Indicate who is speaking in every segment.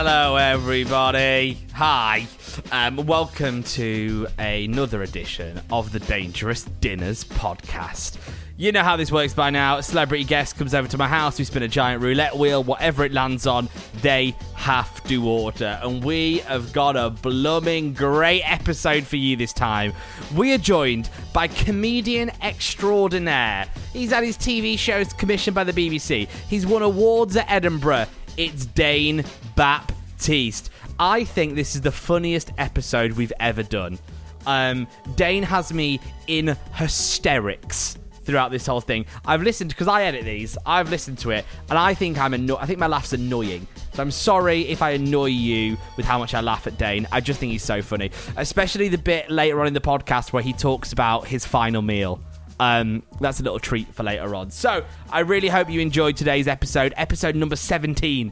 Speaker 1: Hello, everybody. Hi. Um, welcome to another edition of the Dangerous Dinners podcast. You know how this works by now. A celebrity guest comes over to my house. We spin a giant roulette wheel. Whatever it lands on, they have to order. And we have got a blooming great episode for you this time. We are joined by comedian extraordinaire. He's had his TV shows commissioned by the BBC. He's won awards at Edinburgh. It's Dane Baptiste. I think this is the funniest episode we've ever done. Um, Dane has me in hysterics throughout this whole thing. I've listened because I edit these. I've listened to it, and I think I'm anno- I think my laugh's annoying. So I'm sorry if I annoy you with how much I laugh at Dane. I just think he's so funny, especially the bit later on in the podcast where he talks about his final meal. Um, that's a little treat for later on. So I really hope you enjoyed today's episode, episode number 17,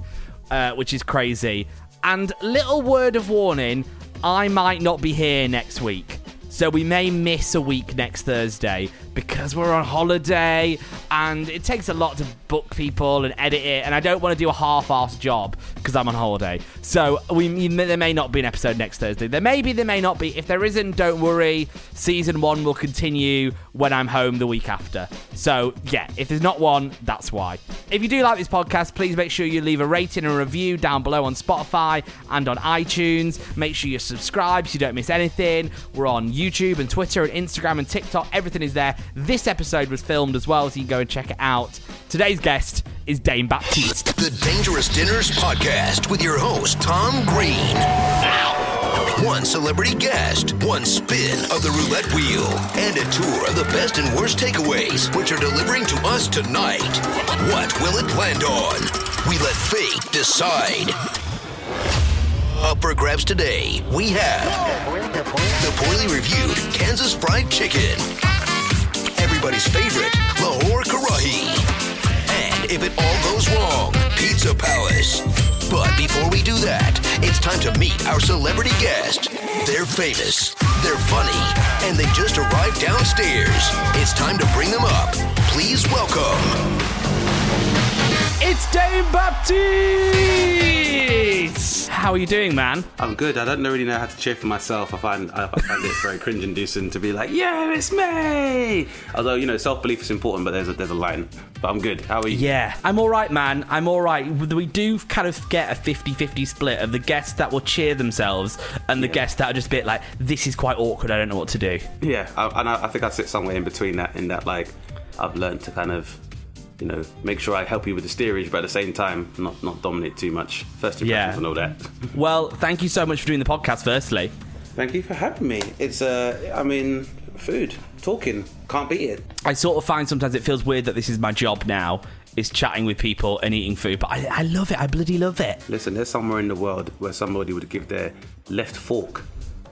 Speaker 1: uh, which is crazy. And little word of warning, I might not be here next week. So we may miss a week next Thursday because we're on holiday and it takes a lot to book people and edit it and I don't want to do a half-assed job because I'm on holiday. So we there may not be an episode next Thursday. There may be, there may not be. If there isn't, don't worry. Season 1 will continue when I'm home the week after. So, yeah, if there's not one, that's why. If you do like this podcast, please make sure you leave a rating and a review down below on Spotify and on iTunes. Make sure you subscribe so you don't miss anything. We're on YouTube and Twitter and Instagram and TikTok. Everything is there. This episode was filmed as well, so you can go and check it out. Today's guest is Dane Baptiste.
Speaker 2: The Dangerous Dinners podcast with your host, Tom Green. One celebrity guest, one spin of the roulette wheel, and a tour of the best and worst takeaways, which are delivering to us tonight. What will it land on? We let fate decide. Up for grabs today, we have the poorly reviewed Kansas Fried Chicken, everybody's favorite Lahore Karahi, if it all goes wrong, Pizza Palace. But before we do that, it's time to meet our celebrity guest. They're famous, they're funny, and they just arrived downstairs. It's time to bring them up. Please welcome.
Speaker 1: It's Dane Baptiste! How are you doing, man?
Speaker 3: I'm good. I don't really know how to cheer for myself. I find I find it very cringe-inducing to be like, "Yeah, it's me." Although you know, self-belief is important, but there's a there's a line. But I'm good. How are you?
Speaker 1: Yeah, I'm all right, man. I'm all right. We do kind of get a 50-50 split of the guests that will cheer themselves and the guests that are just a bit like, "This is quite awkward. I don't know what to do."
Speaker 3: Yeah, I, and I, I think I sit somewhere in between that. In that, like, I've learned to kind of, you know, make sure I help you with the steerage, but at the same time, not not dominate too much. First impressions
Speaker 1: Yeah.
Speaker 3: and all that.
Speaker 1: Well, thank you so much for doing the podcast. Firstly,
Speaker 3: Thank you for having me. It's uh, I mean, food, talking, can't beat it.
Speaker 1: I sort of find sometimes it feels weird that this is my job now. Is chatting with people and eating food, but I, I love it. I bloody love it.
Speaker 3: Listen, there's somewhere in the world where somebody would give their left fork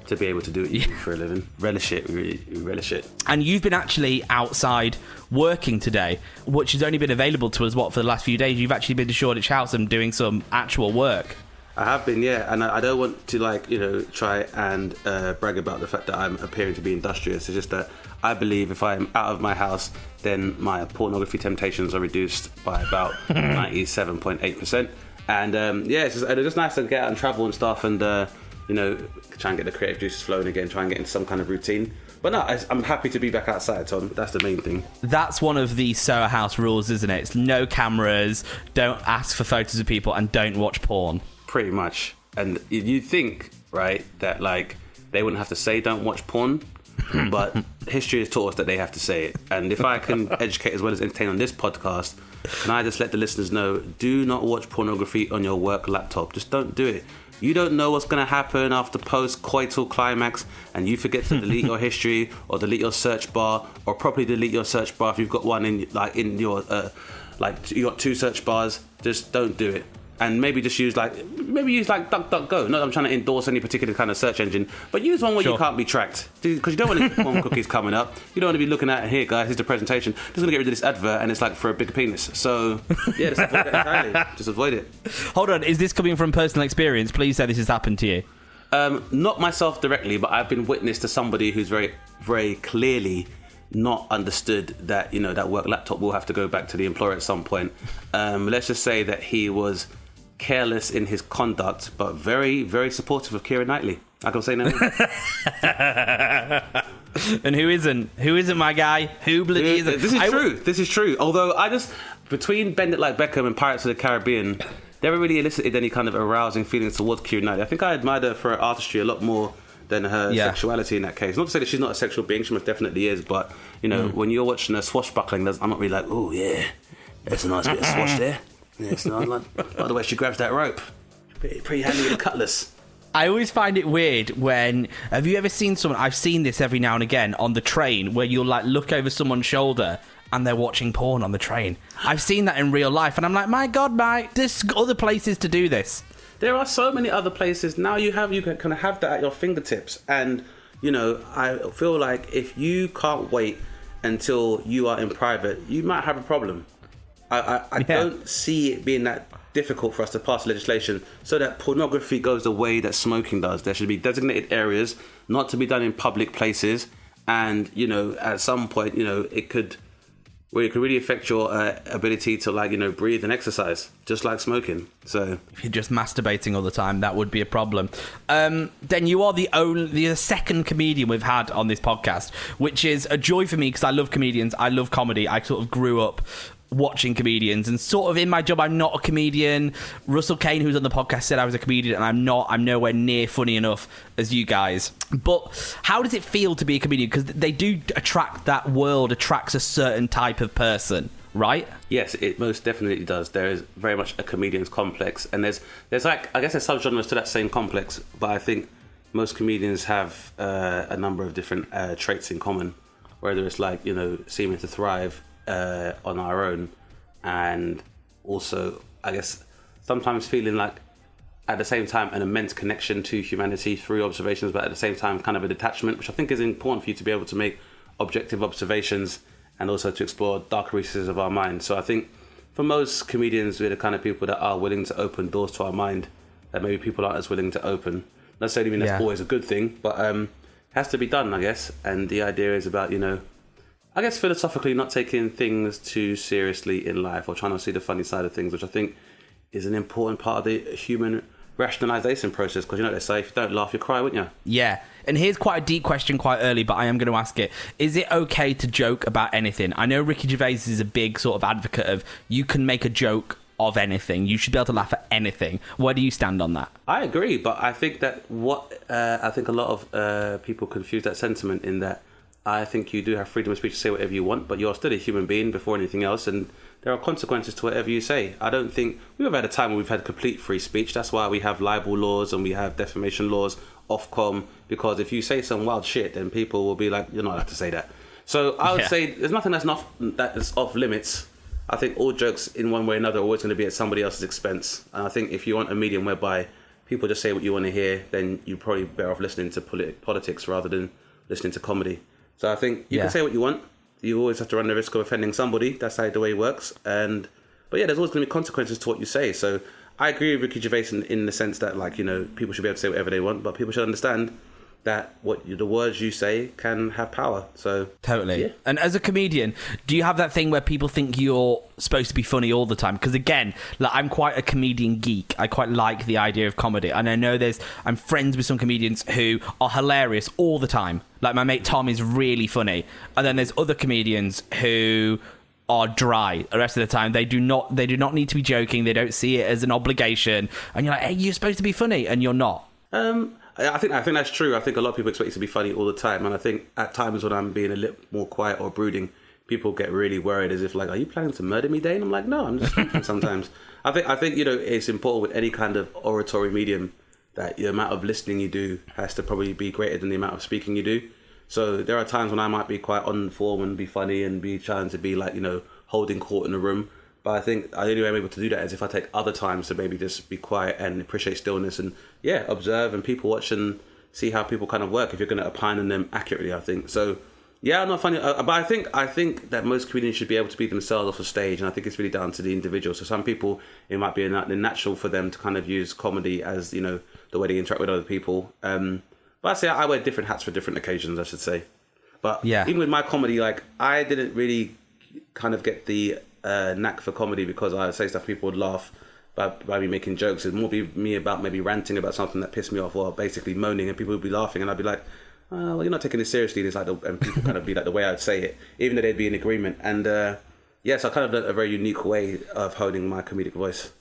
Speaker 3: to be able to do it do for a living. Relish it, we really we relish it.
Speaker 1: And you've been actually outside working today, which has only been available to us what for the last few days. You've actually been to Shoreditch House and doing some actual work.
Speaker 3: I have been, yeah, and I, I don't want to like you know try and uh, brag about the fact that I'm appearing to be industrious. It's just that I believe if I'm out of my house, then my pornography temptations are reduced by about ninety-seven point eight percent. And um, yeah, it's just, it's just nice to get out and travel and stuff, and uh, you know try and get the creative juices flowing again, try and get into some kind of routine. But no, I, I'm happy to be back outside, Tom. That's the main thing.
Speaker 1: That's one of the Soho House rules, isn't it? It's no cameras, don't ask for photos of people, and don't watch porn.
Speaker 3: pretty much. And you think, right, that like they wouldn't have to say don't watch porn, but history has taught us that they have to say it. And if I can educate as well as entertain on this podcast, can I just let the listeners know: do not watch pornography on your work laptop. Just don't do it. You don't know what's going to happen after post coital climax, and you forget to delete your history or delete your search bar or properly delete your search bar if you've got one in like in your uh, like you got two search bars. Just don't do it and maybe just use like maybe use like DuckDuckGo. Not that I'm trying to endorse any particular kind of search engine, but use one where
Speaker 1: Sure.
Speaker 3: you can't be tracked because you don't want to one cookies coming up. You don't want to be looking at here, guys. Here's the presentation. Just gonna get rid of this advert, and it's like for a big penis. So yeah, just avoid it entirely. Just avoid it.
Speaker 1: Hold on, is this coming from personal experience? Please say this has happened to you.
Speaker 3: Um, not myself directly, but I've been witness to somebody who's very, very clearly not understood that you know that work laptop will have to go back to the employer at some point. Um, let's just say that he was careless in his conduct, but very, very supportive of Keira Knightley. I can say no.
Speaker 1: And who isn't? Who isn't my guy? Who bloody isn't?
Speaker 3: this is
Speaker 1: I-
Speaker 3: true. This is true. Although I just between Bend It Like Beckham and Pirates of the Caribbean, never really elicited any kind of arousing feelings towards Keira Knightley. I think I admired her for her artistry a lot more than her
Speaker 1: Yeah.
Speaker 3: sexuality in that case. Not to say that she's not a sexual being; she most definitely is. But you know,
Speaker 1: Mm.
Speaker 3: when you're watching her swashbuckling, there's- I'm not really like, oh yeah, that's a nice bit of swash there. Yeah, it's not like, like the way she grabs that rope. Pretty, pretty handy with a cutlass.
Speaker 1: I always find it weird when have you ever seen someone I've seen this every now and again on the train where you'll like look over someone's shoulder and they're watching porn on the train. I've seen that in real life and I'm like, my god, mate, there's other places to do this.
Speaker 3: there are so many other places now you have you can kind of have that at your fingertips and you know i feel like if you can't wait until you are in private you might have a problem i, I, I
Speaker 1: Yeah.
Speaker 3: don't see it being that difficult for us to pass legislation so that pornography goes the way that smoking does there should be designated areas not to be done in public places and you know at some point you know it could where it could really affect your uh, ability to like you know breathe and exercise just like smoking so
Speaker 1: If you're just masturbating all the time, that would be a problem. Um, then you are the only, the second comedian we've had on this podcast, which is a joy for me because I love comedians. I love comedy. I sort of grew up watching comedians. And sort of in my job I'm not a comedian. Russell Kane who's on the podcast said I was a comedian and I'm not. I'm nowhere near funny enough as you guys. But how does it feel to be a comedian? Because they do attract that world attracts a certain type of person right?
Speaker 3: Yes, it most definitely does. There is very much a comedian's complex, and there's there's like I guess there's subgenres to that same complex, but I think most comedians have uh, a number of different uh, traits in common. Whether it's like you know seeming to thrive uh, on our own, and also I guess sometimes feeling like at the same time an immense connection to humanity through observations, but at the same time kind of a detachment, which I think is important for you to be able to make objective observations and also to explore darker recesses of our mind. So I think for most comedians, we're the kind of people that are willing to open doors to our mind that maybe people aren't as willing to open. Not necessarily mean that's
Speaker 1: Yeah.
Speaker 3: always a good thing, but um, it has to be done, I guess. And the idea is about you know I guess philosophically not taking things too seriously in life or trying to see the funny side of things, which I think is an important part of the human rationalization process. Because you know they say, if you don't laugh, you cry, wouldn't you?
Speaker 1: Yeah. And here's quite a deep question quite early, but I am going to ask it. Is it okay to joke about anything? I know Ricky Gervais is a big sort of advocate of you can make a joke of anything. You should be able to laugh at anything. Where do you stand on that?
Speaker 3: I agree, but I think that what uh, I think a lot of uh, people confuse that sentiment in that I think you do have freedom of speech to say whatever you want, but you're still a human being before anything else, and there are consequences to whatever you say. I don't think we've ever had a time where we've had complete free speech. That's why we have libel laws and we have defamation laws, Ofcom, because if you say some wild shit, then people will be like, you're not allowed to say that. So I would
Speaker 1: Yeah.
Speaker 3: say there's nothing that's not that is off limits. I think all jokes in one way or another are always going to be at somebody else's expense. And I think if you want a medium whereby people just say what you want to hear, then you're probably better off listening to polit- politics rather than listening to comedy. So I think you
Speaker 1: Yeah.
Speaker 3: can say what you want. You always have to run the risk of offending somebody. That's how the way it works. And but yeah, there's always going to be consequences to what you say. So I agree with Ricky Gervais in, in the sense that like you know people should be able to say whatever they want, but people should understand that what you, the words you say can have power. So
Speaker 1: Totally.
Speaker 3: Yeah.
Speaker 1: And as a comedian, do you have that thing where people think you're supposed to be funny all the time? Because again, like I'm quite a comedian geek. I quite like the idea of comedy, and I know there's I'm friends with some comedians who are hilarious all the time. Like my mate Tom is really funny, and then there's other comedians who are dry the rest of the time they do not they do not need to be joking they don't see it as an obligation and you're like hey you're supposed to be funny and you're not
Speaker 3: Um, I think I think that's true. I think a lot of people expect you to be funny all the time, and I think at times when I'm being a little more quiet or brooding, people get really worried as if like, "Are you planning to murder me, Dane?" I'm like, "No, I'm just thinking." sometimes I think I think you know it's important with any kind of oratory medium that the amount of listening you do has to probably be greater than the amount of speaking you do. So there are times when I might be quite on form and be funny and be trying to be like you know holding court in the room. But I think the only way I'm able to do that is if I take other times to maybe just be quiet and appreciate stillness and yeah observe and people watch and see how people kind of work if you're going to opine on them accurately. I think so. Yeah, I'm not funny, uh, but I think I think that most comedians should be able to be themselves off a stage, and I think it's really down to the individual. So some people, it might be a natural for them to kind of use comedy as you know the way they interact with other people. Um, but I say I wear different hats for different occasions, I should say. But
Speaker 1: Yeah.
Speaker 3: even with my comedy, like I didn't really kind of get the uh, knack for comedy because I would say stuff people would laugh by, by me making jokes. It'd more be me about maybe ranting about something that pissed me off or basically moaning, and people would be laughing, and I'd be like, oh, well, you're not taking this seriously. It's like, the, and people kind of be like the way I'd say it, even though they'd be in agreement. And uh, yes, I kind of learned a very unique way of honing my comedic voice.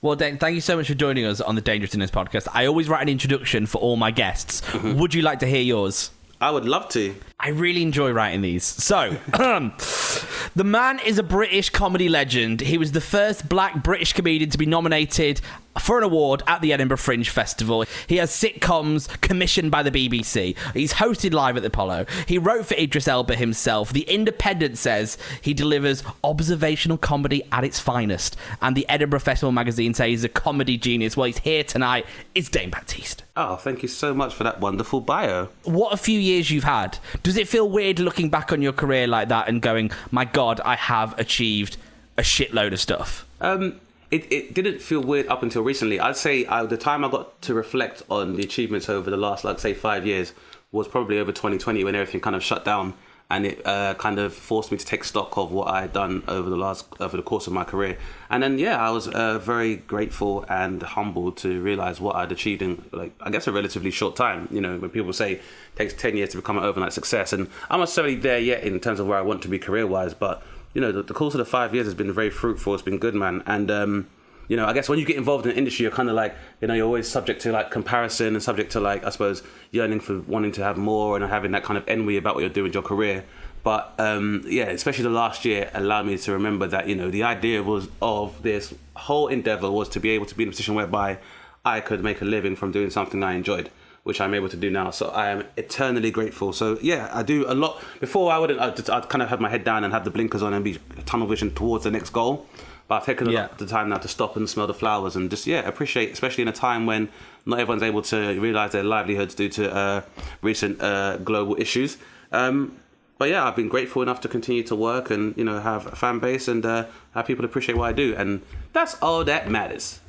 Speaker 1: Well, Dane, thank you so much for joining us on the Dangerous podcast. I always write an introduction for all my guests. Would you like to hear yours?
Speaker 3: I would love to.
Speaker 1: I really enjoy writing these. So, the man is a British comedy legend. He was the first black British comedian to be nominated for an award at the Edinburgh Fringe Festival. He has sitcoms commissioned by the BBC. He's hosted live at the Apollo. He wrote for Idris Elba himself. The Independent says he delivers observational comedy at its finest. And the Edinburgh Festival magazine says he's a comedy genius. Well, he's here tonight. It's Dane Baptiste.
Speaker 3: Oh, thank you so much for that wonderful bio.
Speaker 1: What a few years you've had. Does it feel weird looking back on your career like that and going, my God, I have achieved a shitload of stuff?
Speaker 3: Um, it, it didn't feel weird up until recently. I'd say uh, the time I got to reflect on the achievements over the last, like, say, five years was probably over 2020 when everything kind of shut down. And it uh, kind of forced me to take stock of what I had done over the last over the course of my career. And then, yeah, I was uh, very grateful and humbled to realize what I'd achieved in, like, I guess, a relatively short time. You know, when people say it takes 10 years to become an overnight success, and I'm not necessarily there yet in terms of where I want to be career wise, but you know, the, the course of the five years has been very fruitful. It's been good, man. And um, you know, I guess when you get involved in the industry, you're kind of like, you know, you're always subject to like comparison and subject to like, I suppose, yearning for wanting to have more and having that kind of envy about what you're doing with your career. But um, yeah, especially the last year allowed me to remember that you know the idea was of this whole endeavor was to be able to be in a position whereby I could make a living from doing something I enjoyed which I'm able to do now. So I am eternally grateful. So yeah, I do a lot. Before I wouldn't, I'd, I'd kind of have my head down and have the blinkers on and be tunnel vision towards the next goal. But I've taken
Speaker 1: Yeah.
Speaker 3: the time now to stop and smell the flowers and just yeah appreciate, especially in a time when not everyone's able to realize their livelihoods due to uh, recent uh, global issues. Um, but yeah, I've been grateful enough to continue to work and you know have a fan base and uh, have people appreciate what I do, and that's all that matters.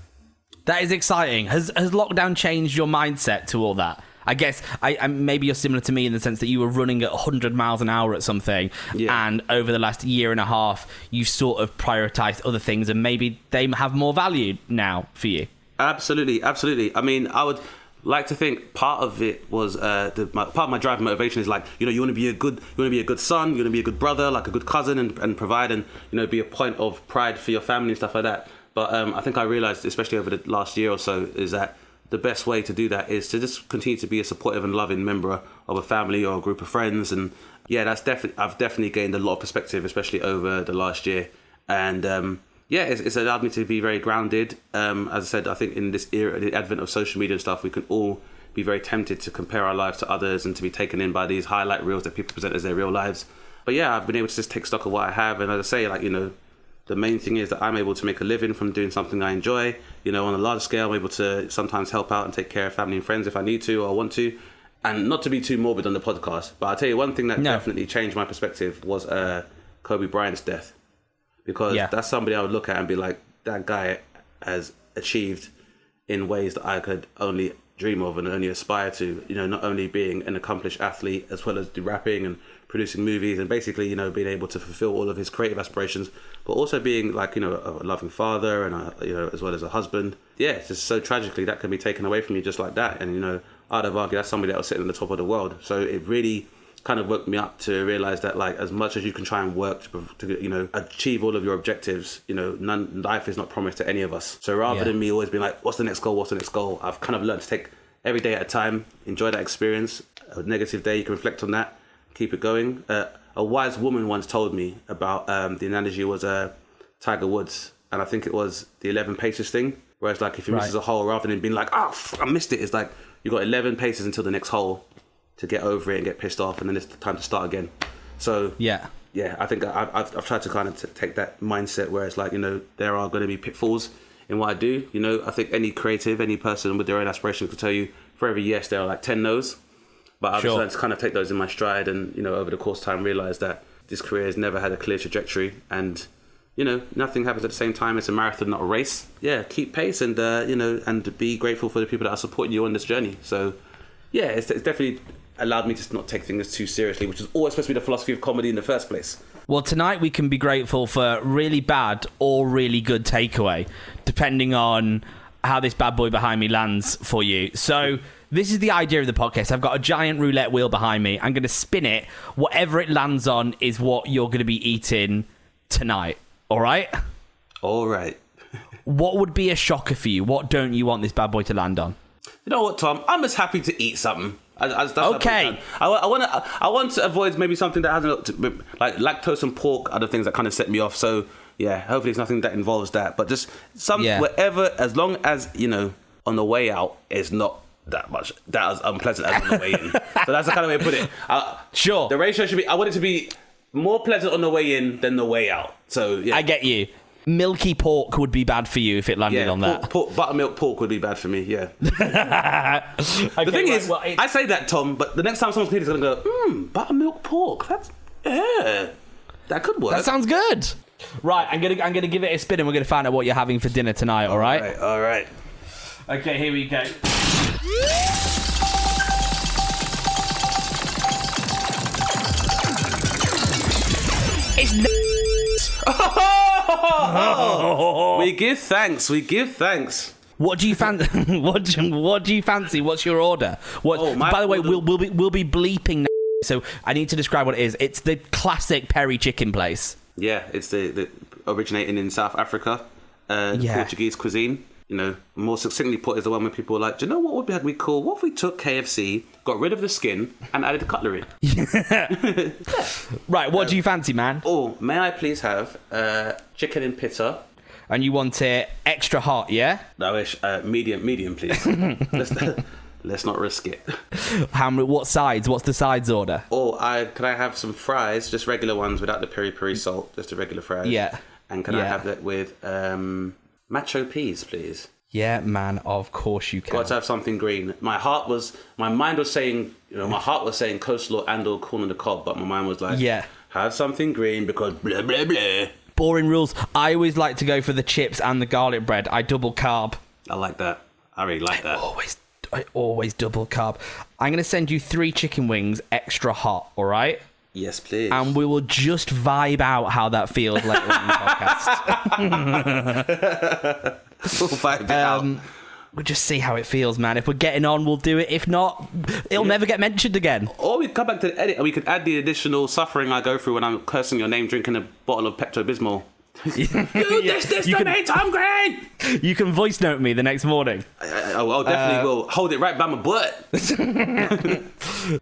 Speaker 1: That is exciting. Has has lockdown changed your mindset to all that? I guess I, I maybe you're similar to me in the sense that you were running at 100 miles an hour at something,
Speaker 3: Yeah.
Speaker 1: and over the last year and a half, you sort of prioritized other things, and maybe they have more value now for you.
Speaker 3: Absolutely, absolutely. I mean, I would like to think part of it was uh, the, my, part of my drive and motivation is like you know you want to be a good you want to be a good son, you want to be a good brother, like a good cousin, and, and provide and you know be a point of pride for your family and stuff like that. But um, I think I realized, especially over the last year or so, is that the best way to do that is to just continue to be a supportive and loving member of a family or a group of friends. And yeah, that's definitely I've definitely gained a lot of perspective, especially over the last year. And um, yeah, it's, it's allowed me to be very grounded. Um, as I said, I think in this era, the advent of social media and stuff, we can all be very tempted to compare our lives to others and to be taken in by these highlight reels that people present as their real lives. But yeah, I've been able to just take stock of what I have, and as I say, like you know, the main thing is that I'm able to make a living from doing something I enjoy. You know, on a large scale, I'm able to sometimes help out and take care of family and friends if I need to or want to. And not to be too morbid on the podcast, but I'll tell you one thing that
Speaker 1: No.
Speaker 3: definitely changed my perspective was uh, Kobe Bryant's death. Because
Speaker 1: Yeah.
Speaker 3: that's somebody I would look at and be like, that guy has achieved in ways that I could only dream of and only aspire to. You know, not only being an accomplished athlete as well as do rapping and producing movies and basically, you know, being able to fulfill all of his creative aspirations, but also being like, you know, a loving father and, a, you know, as well as a husband. Yeah, it's just so tragically that can be taken away from you just like that. And, you know, I'd have argued that's somebody that was sitting at the top of the world. So it really kind of woke me up to realize that like as much as you can try and work to, to you know achieve all of your objectives you know none life is not promised to any of us. So rather
Speaker 1: Yeah.
Speaker 3: than me always being like what's the next goal? What's the next goal? I've kind of learned to take every day at a time enjoy that experience a negative day you can reflect on that keep it going. Uh, a wise woman once told me about um, the analogy was uh, tiger woods and i think it was the 11 paces thing Whereas like if you miss
Speaker 1: Right.
Speaker 3: a hole, rather than being like, oh, I missed it, it's like you got 11 paces until the next hole to get over it and get pissed off, and then it's time to start again. So
Speaker 1: Yeah.
Speaker 3: yeah, I think I- I've, I've tried to kind of t- take that mindset where it's like, you know, there are going to be pitfalls in what I do. You know, I think any creative, any person with their own aspirations could tell you for every yes, there are like 10 no's. But I've
Speaker 1: Sure.
Speaker 3: decided to kind of take those in my stride and, you know, over the course of time realize that this career has never had a clear trajectory and, you know, nothing happens at the same time. It's a marathon, not a race. Yeah, keep pace and, uh, you know, and be grateful for the people that are supporting you on this journey. So, yeah, it's, it's definitely allowed me to not take things too seriously, which is always supposed to be the philosophy of comedy in the first place.
Speaker 1: Well, tonight we can be grateful for really bad or really good takeaway, depending on how this bad boy behind me lands for you. So, this is the idea of the podcast. I've got a giant roulette wheel behind me. I'm going to spin it. Whatever it lands on is what you're going to be eating tonight. All right?
Speaker 3: All right.
Speaker 1: What would be a shocker for you? What don't you want this bad boy to land on?
Speaker 3: You know what, Tom? I'm just happy to eat something. I, I, that's what I put
Speaker 1: Okay.
Speaker 3: I, I want to. I want to avoid maybe something that hasn't like lactose and pork are the things that kind of set me off. So yeah, hopefully it's nothing that involves that. But just some
Speaker 1: Yeah.
Speaker 3: whatever, as long as you know, on the way out is not that much that as unpleasant as on the way in. so that's the kind of way to put it. Uh,
Speaker 1: Sure.
Speaker 3: The ratio should be. I want it to be more pleasant on the way in than the way out. So yeah.
Speaker 1: I get you. Milky pork would be bad for you if it landed
Speaker 3: yeah,
Speaker 1: on
Speaker 3: pork,
Speaker 1: that.
Speaker 3: pork, buttermilk pork would be bad for me. Yeah.
Speaker 1: Okay,
Speaker 3: The thing
Speaker 1: right,
Speaker 3: is,
Speaker 1: well, it-
Speaker 3: I say that, Tom, but the next time someone's cleaned it's going to go, mmm, buttermilk pork. That's, yeah, that could work.
Speaker 1: that sounds good. Right, I'm gonna I'm gonna give it a spin, and we're gonna find out what you're having for dinner tonight. All right.
Speaker 3: all right, all right.
Speaker 1: Okay, here we go. It's
Speaker 3: We give thanks. We give thanks.
Speaker 1: what do you fancy? what, do you, what do you fancy? What's your order? What?
Speaker 3: Oh,
Speaker 1: by the way,
Speaker 3: order-
Speaker 1: we'll we'll be we'll be bleeping. Now, so I need to describe what it is. It's the classic peri chicken place.
Speaker 3: Yeah, it's the, the originating in South Africa, uh,
Speaker 1: Yeah.
Speaker 3: Portuguese cuisine. You know, more succinctly put is the one where people are like, do you know what would be be cool? What if we took KFC, got rid of the skin, and added the cutlery?
Speaker 1: Right. What do you fancy, man?
Speaker 3: Oh, may I please have uh, chicken and pita?
Speaker 1: And you want it extra hot, yeah?
Speaker 3: No, I wish uh, medium, medium, please. let's, let's not risk it.
Speaker 1: How many? What sides? What's the sides order?
Speaker 3: Oh, I could I have some fries, just regular ones without the peri peri salt, just the regular fries.
Speaker 1: Yeah.
Speaker 3: And can I have that with um, macho peas, please?
Speaker 1: Yeah, man. Of course you can.
Speaker 3: Got to have something green. My heart was, my mind was saying, you know, my heart was saying coleslaw and or corn on the cob, but my mind was like,
Speaker 1: Yeah.
Speaker 3: have something green because blah blah blah.
Speaker 1: Boring rules. I always like to go for the chips and the garlic bread. I double carb.
Speaker 3: I like that. I really like that.
Speaker 1: Always, I always double carb. I'm gonna send you three chicken wings, extra hot. All right.
Speaker 3: Yes, please.
Speaker 1: And we will just vibe out how that feels later on the podcast.
Speaker 3: We'll vibe it out.
Speaker 1: Um, we'll just see how it feels, man. If we're getting on, we'll do it. If not, it'll never get mentioned again.
Speaker 3: Or we come back to the edit and we could add the additional suffering I go through when I'm cursing your name drinking a bottle of Pepto Bismol. Dude, this, this
Speaker 1: You
Speaker 3: to
Speaker 1: can-
Speaker 3: me, Tom Green!
Speaker 1: You can voice note me the next morning.
Speaker 3: I, I, I definitely
Speaker 1: Uh,
Speaker 3: will hold it right by my butt.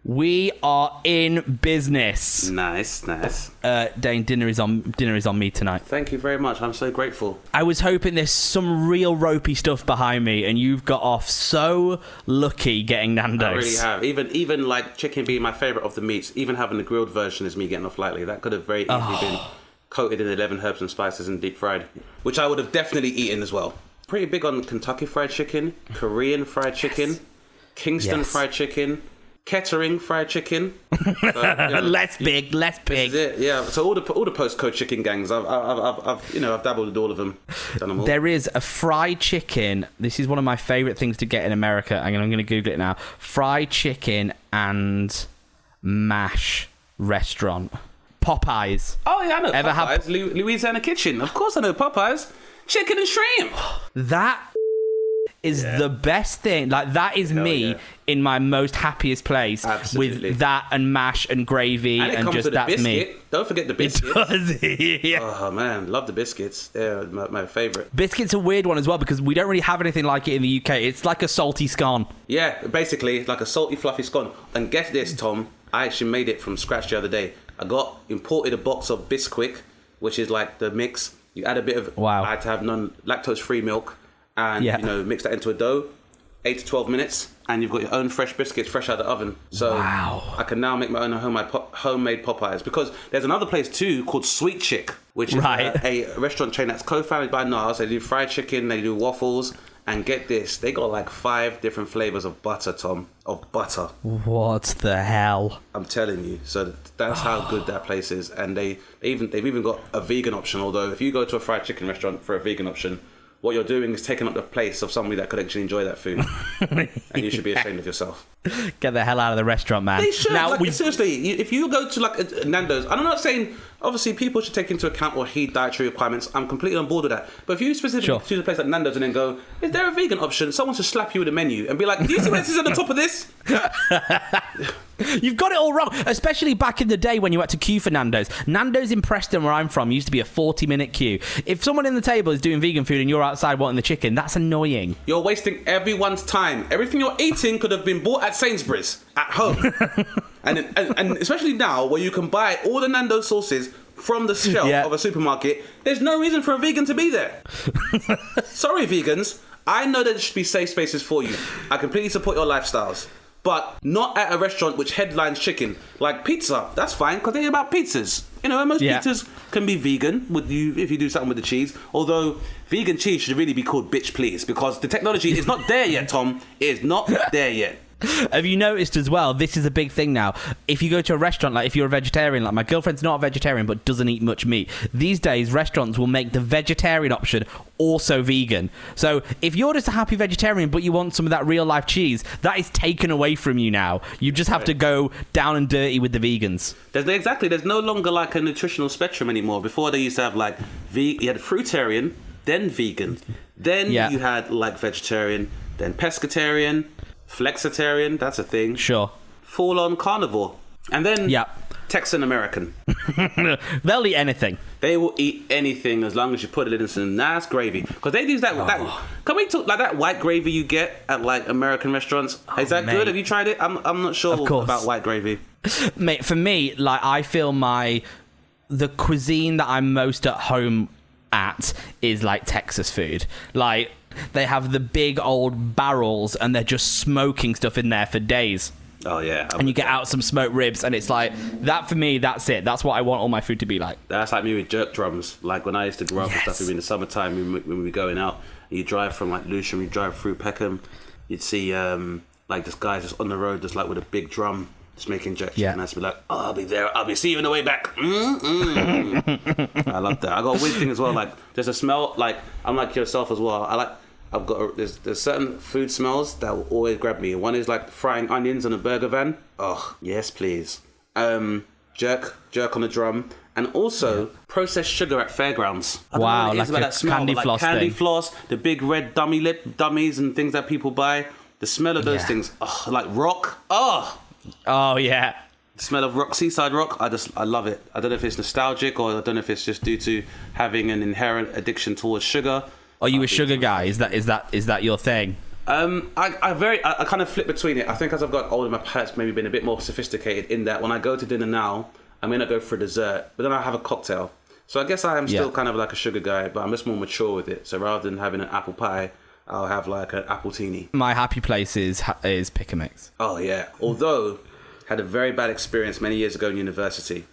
Speaker 1: We are in business.
Speaker 3: Nice, nice.
Speaker 1: Uh, Dane, dinner is on dinner is on me tonight.
Speaker 3: Thank you very much. I'm so grateful.
Speaker 1: I was hoping there's some real ropey stuff behind me, and you've got off so lucky getting Nando's.
Speaker 3: I really have. Even even like chicken being my favorite of the meats, even having the grilled version is me getting off lightly. That could have very easily
Speaker 1: Oh.
Speaker 3: been coated in 11 herbs and spices and deep fried, which I would have definitely eaten as well. Pretty big on Kentucky fried chicken, Korean fried chicken, Kingston
Speaker 1: Yes.
Speaker 3: fried chicken, Kettering fried chicken. So, yeah.
Speaker 1: less big, less big.
Speaker 3: This is it, yeah. So all the all the postcode chicken gangs, I've, I've, I've, I've you know I've dabbled with all of them. Done them all.
Speaker 1: There is a fried chicken. This is one of my favorite things to get in America. And I'm going to Google it now. Fried chicken and mash restaurant. Popeyes.
Speaker 3: oh yeah, I know
Speaker 1: Ever have-
Speaker 3: Popeyes. Lu- Louisiana Kitchen. Of course, I know Popeyes. Chicken and shrimp.
Speaker 1: That is the best thing. Like that is me
Speaker 3: yeah.
Speaker 1: in my most happiest place
Speaker 3: Absolutely.
Speaker 1: with that and mash and gravy
Speaker 3: And
Speaker 1: and,
Speaker 3: comes
Speaker 1: just
Speaker 3: with a
Speaker 1: that's
Speaker 3: biscuit.
Speaker 1: me.
Speaker 3: Don't forget the
Speaker 1: It
Speaker 3: biscuits.
Speaker 1: does. yeah.
Speaker 3: Oh man, love the biscuits. They're my, my favorite.
Speaker 1: Biscuits a weird one as well because we don't really have anything like it in the UK. It's like a salty scone.
Speaker 3: Yeah, basically like a salty, fluffy scone. And guess this, Tom. I actually made it from scratch the other day. I got imported a box of Bisquick, which is like the mix. You add a bit of.
Speaker 1: Wow.
Speaker 3: I had to have non lactose free milk. and
Speaker 1: Yeah.
Speaker 3: you know mix that into a dough. Eight to twelve minutes, and you've got your own fresh biscuits fresh out of the oven. So
Speaker 1: Wow.
Speaker 3: I can now make my own homemade pop, homemade Popeyes because there's another place too called Sweet Chick, which is
Speaker 1: Right.
Speaker 3: uh, a restaurant chain that's co-founded by Nas. They do fried chicken, they do waffles, and get this, they got like five different flavors of butter, Tom, of butter.
Speaker 1: What the hell?
Speaker 3: I'm telling you. So that's how good that place is, and they, even they've even got a vegan option. Although if you go to a fried chicken restaurant for a vegan option, what you're doing is taking up the place of somebody that could actually enjoy that food, and you should be ashamed of yourself.
Speaker 1: Get the hell out of the restaurant, man.
Speaker 3: They should.
Speaker 1: Now
Speaker 3: like,
Speaker 1: we
Speaker 3: seriously, you- if you go to like Nando's, and I'm not saying obviously people should take into account or heed dietary requirements. I'm completely on board with that. But if you specifically
Speaker 1: Sure.
Speaker 3: choose a place like Nando's and then go, is there a vegan option? Someone should slap you with a menu and be like, do you see what this is at the top of this?
Speaker 1: You've got it all wrong, especially back in the day when you had to queue for Nando's. Nando's in Preston, where I'm from, used to be a 40 minute queue. If someone in the table is doing vegan food and you're outside wanting the chicken, that's annoying.
Speaker 3: You're wasting everyone's time. Everything you're eating could have been bought at Sainsbury's at home, and, and and especially now where you can buy all the Nando's sauces from the shelf
Speaker 1: Yeah.
Speaker 3: of a supermarket. There's no reason for a vegan to be there. Sorry, vegans. I know there should be safe spaces for you. I completely support your lifestyles. But not at a restaurant which headlines chicken. Like pizza, that's fine because they're about pizzas. You know, most
Speaker 1: Yeah.
Speaker 3: pizzas can be vegan with you if you do something with the cheese. Although vegan cheese should really be called bitch please because the technology is not there yet, Tom. It is not there yet.
Speaker 1: Have you noticed as well? This is a big thing now. If you go to a restaurant, like if you're a vegetarian, like my girlfriend's not a vegetarian but doesn't eat much meat. These days, restaurants will make the vegetarian option also vegan. So if you're just a happy vegetarian but you want some of that real life cheese, that is taken away from you now. You just have to go down and dirty with the vegans.
Speaker 3: There's exactly. There's no longer like a nutritional spectrum anymore. Before they used to have like ve- you had fruitarian, then vegan, then
Speaker 1: Yeah.
Speaker 3: you had like vegetarian, then pescatarian, flexitarian. That's a thing.
Speaker 1: Sure.
Speaker 3: Full on carnivore, and then
Speaker 1: Yeah.
Speaker 3: Texan American.
Speaker 1: They'll eat anything.
Speaker 3: They will eat anything as long as you put it in some nice gravy. Because they use that.
Speaker 1: Oh.
Speaker 3: that can we talk like that white gravy you get at like American restaurants? Oh, is that
Speaker 1: Oh, mate.
Speaker 3: good? Have you tried it? I'm I'm not sure about white gravy.
Speaker 1: Mate, for me, like I feel my the cuisine that I'm most at home at is like Texas food. Like they have the big old barrels and they're just smoking stuff in there for days.
Speaker 3: Oh yeah,
Speaker 1: And you get out some smoked ribs and it's like that for me, that's it. That's what I want all my food to be like.
Speaker 3: That's like me with jerk drums. Like when I used to grow up and stuff, in the summertime when we, when we were going out, you drive from like Lewisham, you drive through Peckham, you'd see um, like this guy just on the road, just like with a big drum, just making jerk.
Speaker 1: Yeah.
Speaker 3: And I'd be like, oh, I'll be there. I'll be see you on the way back. Mm-mm. I love that. I got a weird thing as well. Like there's a smell. Like I'm like yourself as well. I like. I've got a, there's there's certain food smells that will always grab me. One is like frying onions on a burger van. Oh yes, please. Um, jerk, jerk on the drum, and also processed sugar at fairgrounds. I
Speaker 1: Wow, like
Speaker 3: about
Speaker 1: a
Speaker 3: that smell,
Speaker 1: candy
Speaker 3: like
Speaker 1: floss
Speaker 3: candy
Speaker 1: thing.
Speaker 3: floss, the big red dummy lip dummies and things that people buy. The smell of those
Speaker 1: Yeah.
Speaker 3: things, oh, like rock. Oh,
Speaker 1: Oh yeah.
Speaker 3: the smell of rock, seaside rock. I just, I love it. I don't know if it's nostalgic or I don't know if it's just due to having an inherent addiction towards sugar.
Speaker 1: Are you a sugar guy? Is that is that is that your thing?
Speaker 3: Um, I, I very, I, I kind of flip between it. I think as I've got older, my palate's maybe been a bit more sophisticated. In that, when I go to dinner now, I may not go for a dessert, but then I have a cocktail. So I guess I am still
Speaker 1: Yeah.
Speaker 3: kind of like a sugar guy, but I'm just more mature with it. So rather than having an apple pie, I'll have like an appletini.
Speaker 1: My happy place is is pick a mix.
Speaker 3: Oh yeah. Although had a very bad experience many years ago in university,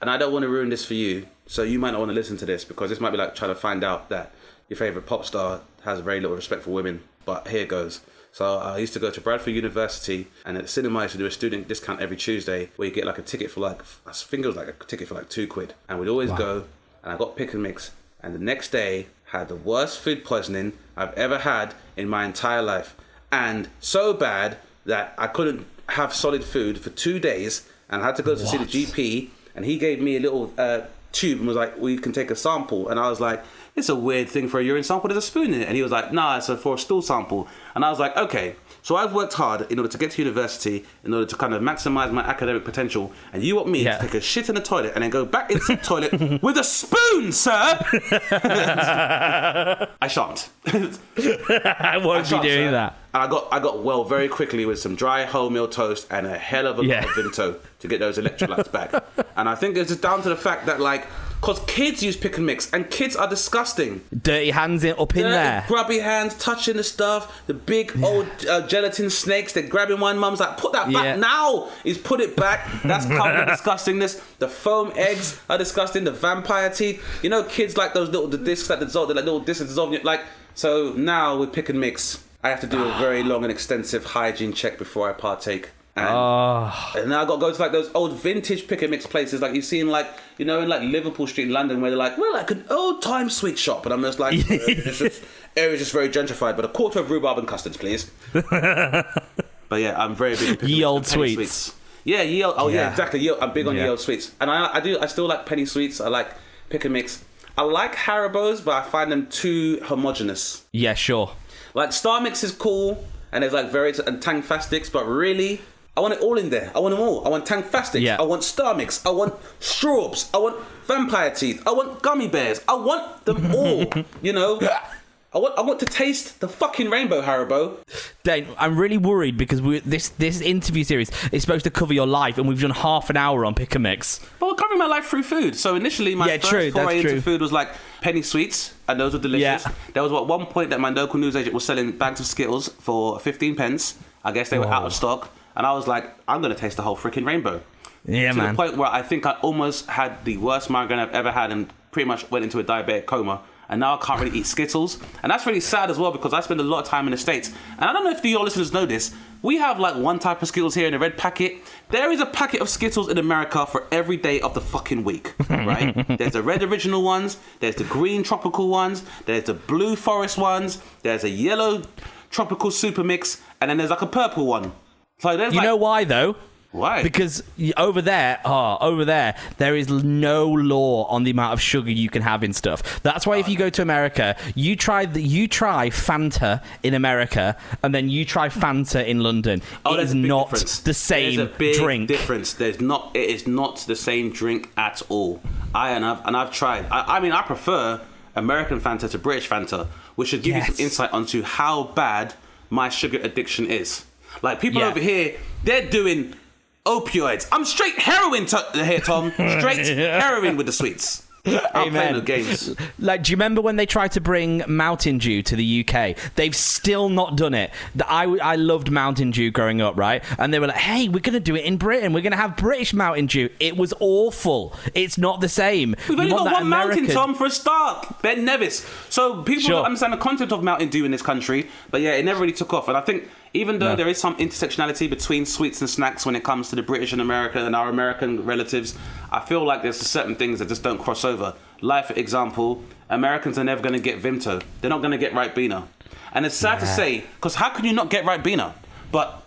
Speaker 3: and I don't want to ruin this for you, so you might not want to listen to this because this might be like trying to find out that your favorite pop star has very little respect for women. But here goes. So uh, I used to go to Bradford University, and at the cinema I used to do a student discount every Tuesday, where you get like a ticket for like I think it was like a ticket for like two quid, and we'd always go, and I got pick and mix, and the next day had the worst food poisoning I've ever had in my entire life, and so bad that I couldn't have solid food for two days, and I had to go to see the GP, and he gave me a little uh, tube and was like, "We can take a sample," and I was like, "It's a weird thing for a urine sample. There's a spoon in it," and he was like, "Nah, it's a, for a stool sample," and I was like, "Okay." So I've worked hard in order to get to university, in order to kind of maximize my academic potential, and you want me
Speaker 1: Yeah.
Speaker 3: to take a shit in the toilet and then go back into the toilet with a spoon, sir? I shan't.
Speaker 1: I won't be doing
Speaker 3: uh,
Speaker 1: that.
Speaker 3: And I got I got well very quickly with some dry wholemeal toast and a hell of a
Speaker 1: Yeah.
Speaker 3: lot of Vimto to get those electrolytes back. And I think it's just down to the fact that like because kids use pick and mix, and kids are disgusting.
Speaker 1: Dirty hands in, up in
Speaker 3: Dirty,
Speaker 1: there.
Speaker 3: grubby hands, touching the stuff. The big old uh, gelatin snakes. They're grabbing one. Mum's like, put that back
Speaker 1: Yeah.
Speaker 3: now. He's put it back. That's covered in disgustingness. The foam eggs are disgusting. The vampire teeth. You know, kids like those little the discs that dissolve. They're like little discs that dissolve. Like so now with pick and mix, I have to do a very long and extensive hygiene check before I partake. And,
Speaker 1: Oh.
Speaker 3: and now I got to go to like those old vintage pick and mix places, like you've seen, like you know, in like Liverpool Street in London, where they're like, we're like an old time sweet shop, and I'm just like, uh, it's just area's just very gentrified, but a quarter of rhubarb and custards, please. but yeah, I'm very big. on
Speaker 1: Ye old
Speaker 3: penny
Speaker 1: sweets.
Speaker 3: Yeah, ye old. Oh yeah,
Speaker 1: Yeah.
Speaker 3: exactly. Ye, I'm big on
Speaker 1: Yeah.
Speaker 3: ye old sweets, and I, I do. I still like penny sweets. I like pick and mix. I like Haribo's, but I find them too homogenous.
Speaker 1: Yeah, sure.
Speaker 3: Like Star Mix is cool, and there's like various and Tangfastics, but really, I want it all in there. I want them all. I want Tangfastics.
Speaker 1: Yeah.
Speaker 3: I want Star Mix. I want Strawbs. I want Vampire Teeth. I want Gummy Bears. I want them all. you know. I want, I want to taste the fucking rainbow Haribo.
Speaker 1: Dane, I'm really worried because we, this this interview series is supposed to cover your life, and we've done half an hour on pick and mix.
Speaker 3: But we're covering my life through food. So initially, my
Speaker 1: Yeah,
Speaker 3: first
Speaker 1: true,
Speaker 3: foray into
Speaker 1: true.
Speaker 3: food was like penny sweets, and those were delicious.
Speaker 1: Yeah.
Speaker 3: There was at one point that my local newsagent was selling bags of Skittles for 15 pence. I guess they were out of stock, and I was like, I'm gonna taste the whole freaking rainbow.
Speaker 1: Yeah,
Speaker 3: to
Speaker 1: man.
Speaker 3: the point where I think I almost had the worst migraine I've ever had, and pretty much went into a diabetic coma. And now I can't really eat Skittles, and that's really sad as well because I spend a lot of time in the states. And I don't know if your listeners know this. We have like one type of Skittles here in a red packet. There is a packet of Skittles in America for every day of the fucking week, right? there's the red original ones, there's the green tropical ones, there's the blue forest ones, there's a yellow tropical super mix, and then there's like a purple one. So
Speaker 1: You
Speaker 3: like,
Speaker 1: know why though?
Speaker 3: Why?
Speaker 1: Because over there, oh, over there, there is no law on the amount of sugar you can have in stuff. That's why if you go to America, you try the, you try Fanta in America, and then you try Fanta in London.
Speaker 3: Oh,
Speaker 1: it is not
Speaker 3: difference.
Speaker 1: the same
Speaker 3: There's a big
Speaker 1: drink.
Speaker 3: Difference. There's not. It is not the same drink at all. I and I've and I've tried. I, I mean, I prefer American Fanta to British Fanta, which should give you some insight onto how bad my sugar addiction is. Like people
Speaker 1: Yeah.
Speaker 3: over here, they're doing opioids. I'm straight heroin to- here, Tom. Straight heroin with the sweets. I'm playing the games.
Speaker 1: Like, do you remember when they tried to bring Mountain Dew to the UK? They've still not done it. The- I, I loved Mountain Dew growing up, right? And they were like, hey, we're going to do it in Britain. We're going to have British Mountain Dew. It was awful. It's not the same.
Speaker 3: We've only got one mountain, Tom, for a start. Ben Nevis. So people
Speaker 1: Sure.
Speaker 3: don't understand the concept of Mountain Dew in this country. But yeah, it never really took off. And I think even though there is some intersectionality between sweets and snacks when it comes to the British and America and our American relatives, I feel like there's certain things that just don't cross over. Like, for example, Americans are never going to get Vimto. They're not going to get Ribena. And it's sad to say, because how can you not get Ribena? But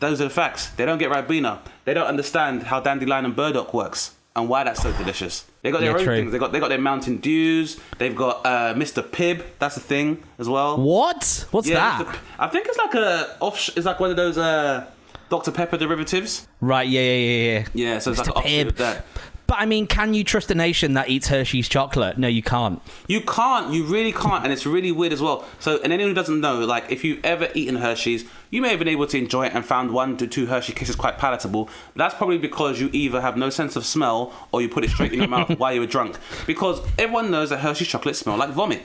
Speaker 3: those are the facts. They don't get Ribena. They don't understand how dandelion and burdock works and why that's so delicious. They got their
Speaker 1: Yeah,
Speaker 3: own
Speaker 1: true.
Speaker 3: things. They got they got their Mountain Dews. They've got uh, Mr. Pibb. That's a thing as well.
Speaker 1: What? What's
Speaker 3: Yeah,
Speaker 1: that?
Speaker 3: P- I think it's like a off. It's like one of those uh, Dr Pepper derivatives.
Speaker 1: Right, yeah, yeah, yeah, yeah.
Speaker 3: Yeah, so it's like
Speaker 1: Mr.
Speaker 3: an offshoot of that.
Speaker 1: But I mean, can you trust a nation that eats Hershey's chocolate? No, you can't.
Speaker 3: You can't. You really can't, and it's really weird as well. So, and anyone who doesn't know, like, if you've ever eaten Hershey's, you may have been able to enjoy it and found one to two Hershey kisses quite palatable. But that's probably because you either have no sense of smell or you put it straight in your mouth while you were drunk. Because everyone knows that Hershey's chocolate smell like vomit,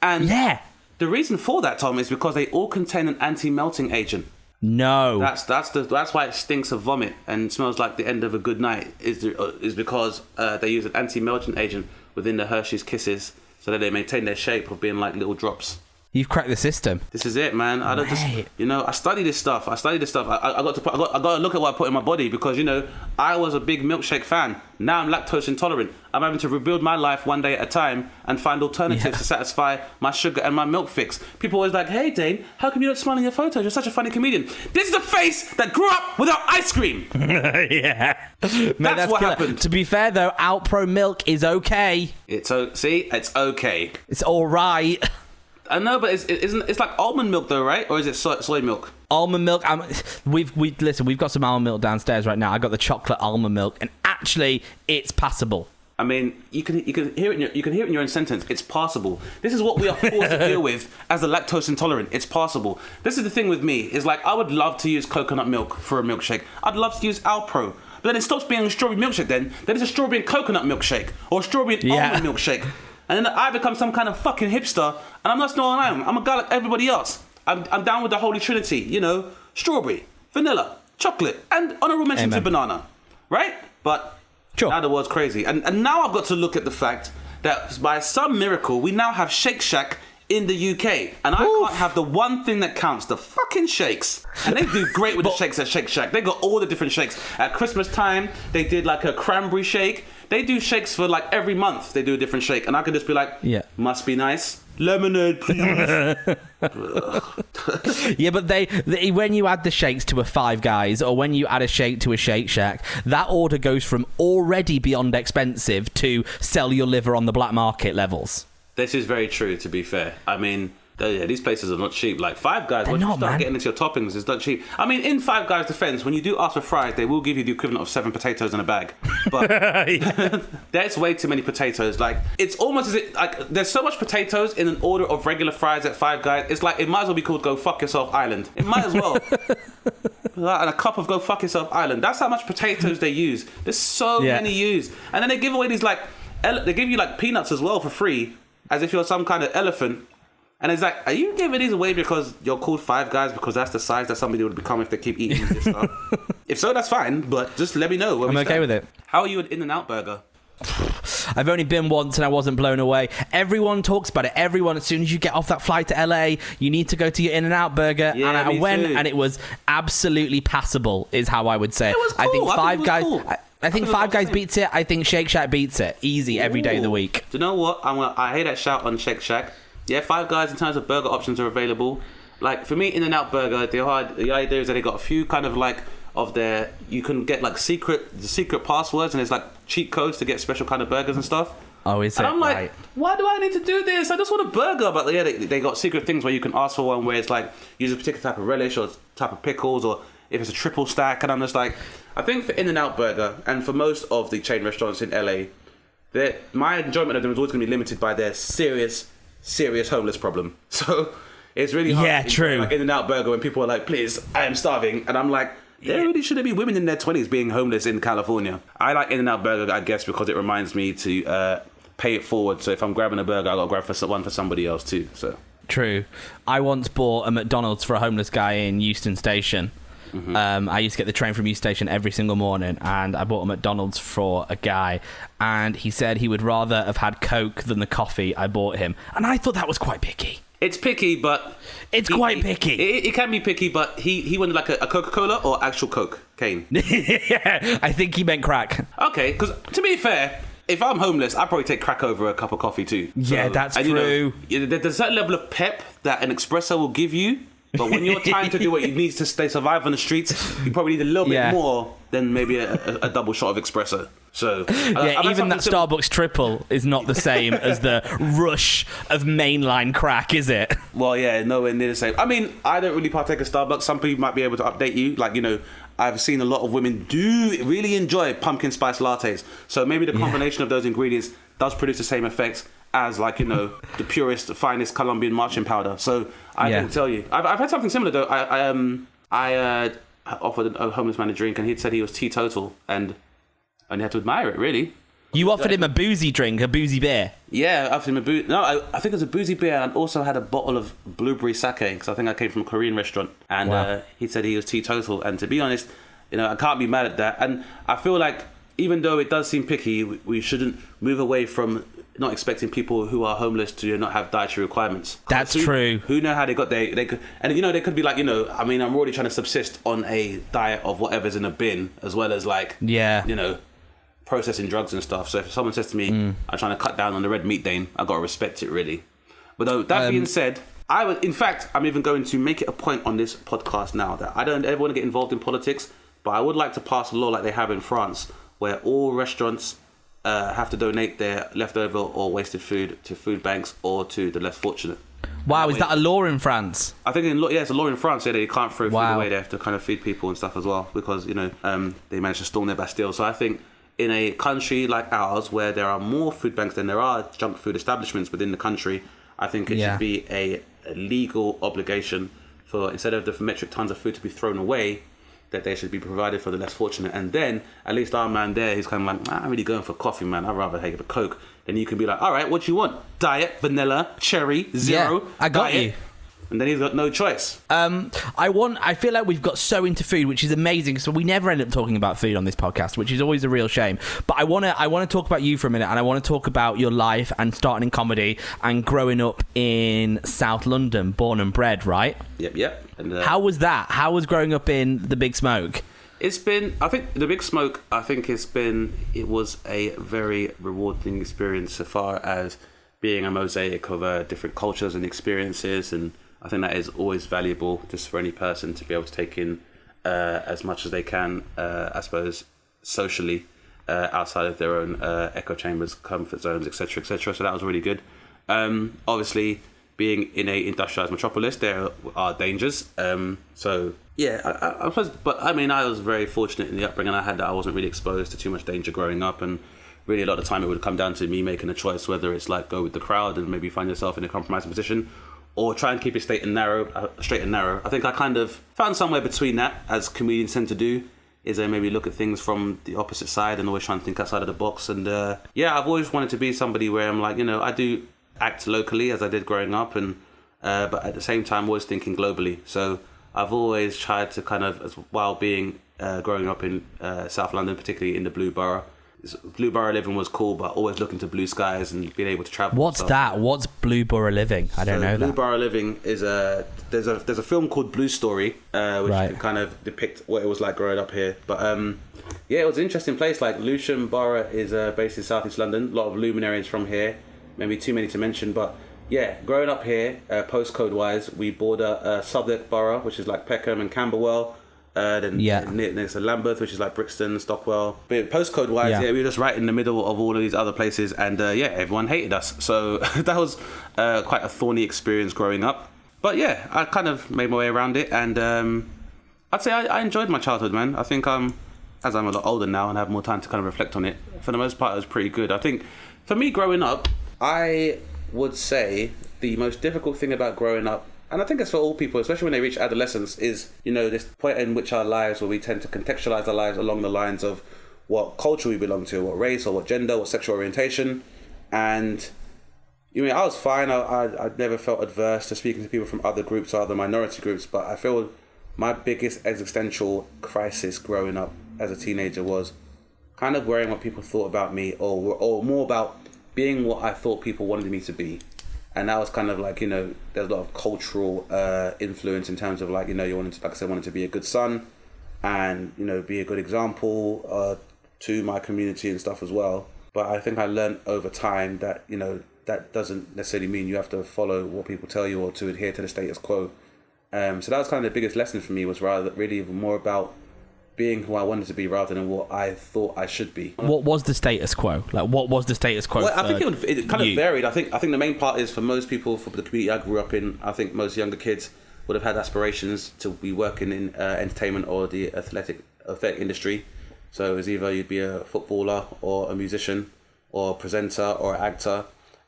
Speaker 3: and
Speaker 1: Yeah.
Speaker 3: the reason for that, Tom, is because they all contain an anti-melting agent.
Speaker 1: No.
Speaker 3: That's that's the that's why it stinks of vomit and smells like the end of a good night. Is uh, is because uh, they use an anti-melting agent within the Hershey's Kisses so that they maintain their shape of being like little drops.
Speaker 1: You've cracked the system.
Speaker 3: This is it, man. I don't just,
Speaker 1: Right.
Speaker 3: you know, I study this stuff. I study this stuff. I, I I got to, put, I got, I got to look at what I put in my body because you know, I was a big milkshake fan. Now I'm lactose intolerant. I'm having to rebuild my life one day at a time and find alternatives
Speaker 1: Yeah.
Speaker 3: to satisfy my sugar and my milk fix. People always like, "Hey, Dane, how come you don't smile in your photos? You're such a funny comedian." This is a face that grew up without ice cream.
Speaker 1: yeah. Mate,
Speaker 3: That's what
Speaker 1: killer.
Speaker 3: happened.
Speaker 1: To be fair, though, Alpro milk is okay.
Speaker 3: It's o- see, it's okay.
Speaker 1: It's all right.
Speaker 3: I know, but it's, it isn't. It's like almond milk, though, right? Or is it soy, soy milk?
Speaker 1: Almond milk. Um, we've we listen. We've got some almond milk downstairs right now. I got the chocolate almond milk, and actually, it's passable.
Speaker 3: I mean, you can you can hear it in your, you can hear it in your own sentence. It's passable. This is what we are forced to deal with as a lactose intolerant. It's passable. This is the thing with me. Is like I would love to use coconut milk for a milkshake. I'd love to use Alpro. But then it stops being a strawberry milkshake. Then then it's a strawberry and coconut milkshake or a strawberry and
Speaker 1: Yeah.
Speaker 3: almond milkshake. And then I become some kind of fucking hipster, and I'm not no I am. I'm a guy like everybody else. I'm, I'm down with the holy trinity. You know, strawberry, vanilla, chocolate, and honorable mention to banana. Right? But
Speaker 1: Sure.
Speaker 3: now the world's crazy. And, and now I've got to look at the fact that by some miracle, we now have Shake Shack in the UK. And I
Speaker 1: Oof.
Speaker 3: can't have the one thing that counts the fucking shakes. And they do great with the shakes at Shake Shack. They got all the different shakes. At Christmas time, they did like a cranberry shake. They do shakes for like every month. They do a different shake. And I could just be like,
Speaker 1: Yeah.
Speaker 3: must be nice. Lemonade, please.
Speaker 1: Yeah, but they, they when you add the shakes to a Five Guys or when you add a shake to a Shake Shack, that order goes from already beyond expensive to sell your liver on the black market levels.
Speaker 3: This is very true, to be fair. I mean, yeah, these places are not cheap. Like Five Guys,
Speaker 1: They're
Speaker 3: when you start
Speaker 1: man.
Speaker 3: getting into your toppings, it's not cheap. I mean, in Five Guys' defense, when you do ask for fries, they will give you the equivalent of seven potatoes in a bag. But there's way too many potatoes. Like it's almost as if like there's so much potatoes in an order of regular fries at Five Guys. It's like it might as well be called Go Fuck Yourself Island. It might as well. And a cup of Go Fuck Yourself Island. That's how much potatoes they use. There's so
Speaker 1: Yeah.
Speaker 3: many used, and then they give away these like they give you like peanuts as well for free, as if you're some kind of elephant. And it's like, are you giving these away because you're called Five Guys because that's the size that somebody would become if they keep eating this stuff? if so, that's fine. But just let me know.
Speaker 1: I'm okay
Speaker 3: stand.
Speaker 1: with it.
Speaker 3: How are you at In and Out Burger?
Speaker 1: I've only been once and I wasn't blown away. Everyone talks about it. Everyone, as soon as you get off that flight to LA, you need to go to your In and Out Burger.
Speaker 3: Yeah,
Speaker 1: and I went
Speaker 3: too.
Speaker 1: and it was absolutely passable, is how I would say.
Speaker 3: It was
Speaker 1: I think
Speaker 3: cool. I think
Speaker 1: Five
Speaker 3: it was
Speaker 1: Guys.
Speaker 3: cool.
Speaker 1: I, I think
Speaker 3: think it was
Speaker 1: Five Guys beats it. I think Shake Shack beats it. Easy every day of the week.
Speaker 3: Do you know what? I'm gonna, I hear that shout on Shake Shack. Yeah, Five Guys in terms of burger options are available. Like for me, In and Out Burger, the hard, the idea is that they got a few kind of like of their you can get like secret the secret passwords and there's like cheat codes to get special kind of burgers and stuff.
Speaker 1: Oh, is
Speaker 3: And
Speaker 1: it?
Speaker 3: I'm like,
Speaker 1: Right.
Speaker 3: why do I need to do this? I just want a burger. But yeah, they, they got secret things where you can ask for one where it's like use a particular type of relish or type of pickles or if it's a triple stack. And I'm just like, I think for In and Out Burger and for most of the chain restaurants in LA, they're- my enjoyment of them is always going to be limited by their serious, serious homeless problem. So it's really hard.
Speaker 1: Yeah,
Speaker 3: to
Speaker 1: true.
Speaker 3: Like In and Out Burger when people are like, please, I am starving. And I'm like, there really shouldn't be women in their 20s being homeless in California. I like In and Out Burger, I guess, because it reminds me to uh, pay it forward. So if I'm grabbing a burger, i got to grab for one for somebody else too. So
Speaker 1: True. I once bought a McDonald's for a homeless guy in Euston Station.
Speaker 3: Mm-hmm.
Speaker 1: Um, I used to get the train from Euston Station every single morning, and I bought a McDonald's for a guy, and he said he would rather have had Coke than the coffee I bought him, and I thought that was quite picky.
Speaker 3: it's picky, but.
Speaker 1: It's
Speaker 3: he-
Speaker 1: quite picky.
Speaker 3: It, it can be picky, but he, he wanted like a, a Coca Cola or actual Coke cane.
Speaker 1: yeah, I think he meant crack.
Speaker 3: Okay, because to be fair, if I'm homeless, I'd probably take crack over a cup of coffee too.
Speaker 1: Yeah, that's
Speaker 3: and, you know,
Speaker 1: true.
Speaker 3: there's that level of pep that an espresso will give you. But when you're trying to do what you need to stay survive on the streets, you probably need a little
Speaker 1: Yeah.
Speaker 3: bit more than maybe a, a, a double shot of espresso. So uh, I've
Speaker 1: Yeah, even that
Speaker 3: sim-
Speaker 1: Starbucks triple is not the same as the rush of mainline crack, is it?
Speaker 3: Well, yeah, nowhere near the same. I mean, I don't really partake of Starbucks. Some people might be able to update you. Like, you know, I've seen a lot of women do really enjoy pumpkin spice lattes. So maybe the combination of those ingredients does produce the same effect as, like, you know, the purest, finest Colombian marching powder. So I
Speaker 1: Yeah.
Speaker 3: can tell you. I've, I've had something similar, though. I, I, um, I uh, offered a homeless man a drink, and he'd said he was teetotal, and I only had to admire it, really.
Speaker 1: You offered him a boozy drink, a boozy beer.
Speaker 3: Yeah, I offered him a boo- no, I, I think it was a boozy beer, and I also had a bottle of blueberry sake because I think I came from a Korean restaurant, and
Speaker 1: Wow.
Speaker 3: uh, he said he was teetotal. And to be honest, you know, I can't be mad at that. And I feel like even though it does seem picky, we, we shouldn't move away from not expecting people who are homeless to not have dietary requirements.
Speaker 1: That's
Speaker 3: Who-
Speaker 1: true.
Speaker 3: Who know how they got there? They could, and you know, they could be like, you know, I mean, I'm already trying to subsist on a diet of whatever's in a bin, as well as like,
Speaker 1: Yeah.
Speaker 3: you know, processing drugs and stuff. So if someone says to me,
Speaker 1: Mm.
Speaker 3: I'm trying to cut down on the red meat, Dane, I gotta respect it really. But though, that
Speaker 1: Um,
Speaker 3: being said, I would, in fact, I'm even going to make it a point on this podcast now that I don't ever want to get involved in politics, but I would like to pass a law like they have in France, where all restaurants uh, have to donate their leftover or wasted food to food banks or to the less fortunate.
Speaker 1: Wow,
Speaker 3: That
Speaker 1: is
Speaker 3: way-
Speaker 1: that a law in France?
Speaker 3: I think in yeah, it's a law in France. Yeah, they can't throw food
Speaker 1: Wow.
Speaker 3: away. They have to kind of feed people and stuff as well because you know um, they managed to storm their Bastille. So I think in a country like ours, where there are more food banks than there are junk food establishments within the country, I think it
Speaker 1: Yeah.
Speaker 3: should be a, a legal obligation for instead of the metric tons of food to be thrown away, that they should be provided for the less fortunate. And then at least our man there, he's kind of like, "Nah, I'm really going for coffee, man. I'd rather have a Coke. Then you can be like, all right, what do you want? Diet, vanilla, cherry, zero.
Speaker 1: Yeah, I got
Speaker 3: diet."
Speaker 1: you.
Speaker 3: And then he's got no choice.
Speaker 1: Um, I want. I feel like we've got so into food, which is amazing. So we never end up talking about food on this podcast, which is always a real shame. But I want to. I want to talk about you for a minute, and I want to talk about your life and starting in comedy and growing up in South London, born and bred, right?
Speaker 3: Yep, yep. And, uh,
Speaker 1: How was that? How was growing up in the Big Smoke?
Speaker 3: It's been, I think, the Big Smoke. I think it's been, it was a very rewarding experience so far as being a mosaic of uh, different cultures and experiences, and I think that is always valuable just for any person to be able to take in uh, as much as they can. Uh, I suppose socially uh, outside of their own uh, echo chambers, comfort zones, etc., etc. So that was really good. Um, obviously, being in a industrialized metropolis, there are dangers. Um, so yeah, I, I, suppose, but I mean, I was very fortunate in the upbringing I had that I wasn't really exposed to too much danger growing up, and really a lot of the time it would come down to me making a choice whether it's like go with the crowd and maybe find yourself in a compromising position, or try and keep it straight and narrow. Uh, straight and narrow. I think I kind of found somewhere between that, as comedians tend to do. Is I maybe look at things from the opposite side and always try and think outside of the box. And uh, yeah, I've always wanted to be somebody where I'm like, you know, I do act locally as I did growing up, and uh, but at the same time, always thinking globally. So I've always tried to kind of, as while being uh, growing up in uh, South London, particularly in the Blue Borough. Blue Borough living was cool, but always looking to blue skies and being able to travel.
Speaker 1: What's that? What's Blue Borough living? I don't
Speaker 3: so
Speaker 1: know
Speaker 3: Blue
Speaker 1: that.
Speaker 3: Borough Living is a there's a there's a film called Blue Story, uh, which
Speaker 1: Right.
Speaker 3: can kind of depict what it was like growing up here. But um, yeah, it was an interesting place. Like Lewisham Borough is uh, based in Southeast London. A lot of luminaries from here. Maybe too many to mention, but yeah, growing up here, uh, postcode wise, we border uh, Southwark Borough, which is like Peckham and Camberwell. Uh, then
Speaker 1: Yeah.
Speaker 3: near, next to Lambeth, which is like Brixton, Stockwell. But postcode wise,
Speaker 1: Yeah.
Speaker 3: yeah. we were just right in the middle of all of these other places, and uh, yeah, everyone hated us. So that was uh, quite a thorny experience growing up. But yeah, I kind of made my way around it, and um, I'd say I, I enjoyed my childhood, man. I think um, as I'm a lot older now and have more time to kind of reflect on it, for the most part, it was pretty good. I think for me growing up, I would say the most difficult thing about growing up, and I think it's for all people, especially when they reach adolescence, is you know this point in which our lives where we tend to contextualize our lives along the lines of what culture we belong to, what race or what gender, what sexual orientation, and you mean I was fine. I, I I never felt adverse to speaking to people from other groups or other minority groups, but I feel my biggest existential crisis growing up as a teenager was kind of worrying what people thought about me, or or more about being what I thought people wanted me to be. And that was kind of like you know, there's a lot of cultural uh, influence in terms of like you know, you wanted to, like I said, wanted to be a good son, and you know, be a good example uh, to my community and stuff as well. But I think I learned over time that you know that doesn't necessarily mean you have to follow what people tell you or to adhere to the status quo. Um, so that was kind of the biggest lesson for me was rather really more about being who I wanted to be rather than what I thought I should be.
Speaker 1: What was the status quo? Like, what was the status quo?
Speaker 3: Well, I think it, it kind
Speaker 1: you?
Speaker 3: of varied. I think I think the main part is for most people, for the community I grew up in. I think most younger kids would have had aspirations to be working in uh, entertainment or the athletic athletic industry. So it was either you'd be a footballer or a musician or a presenter or actor.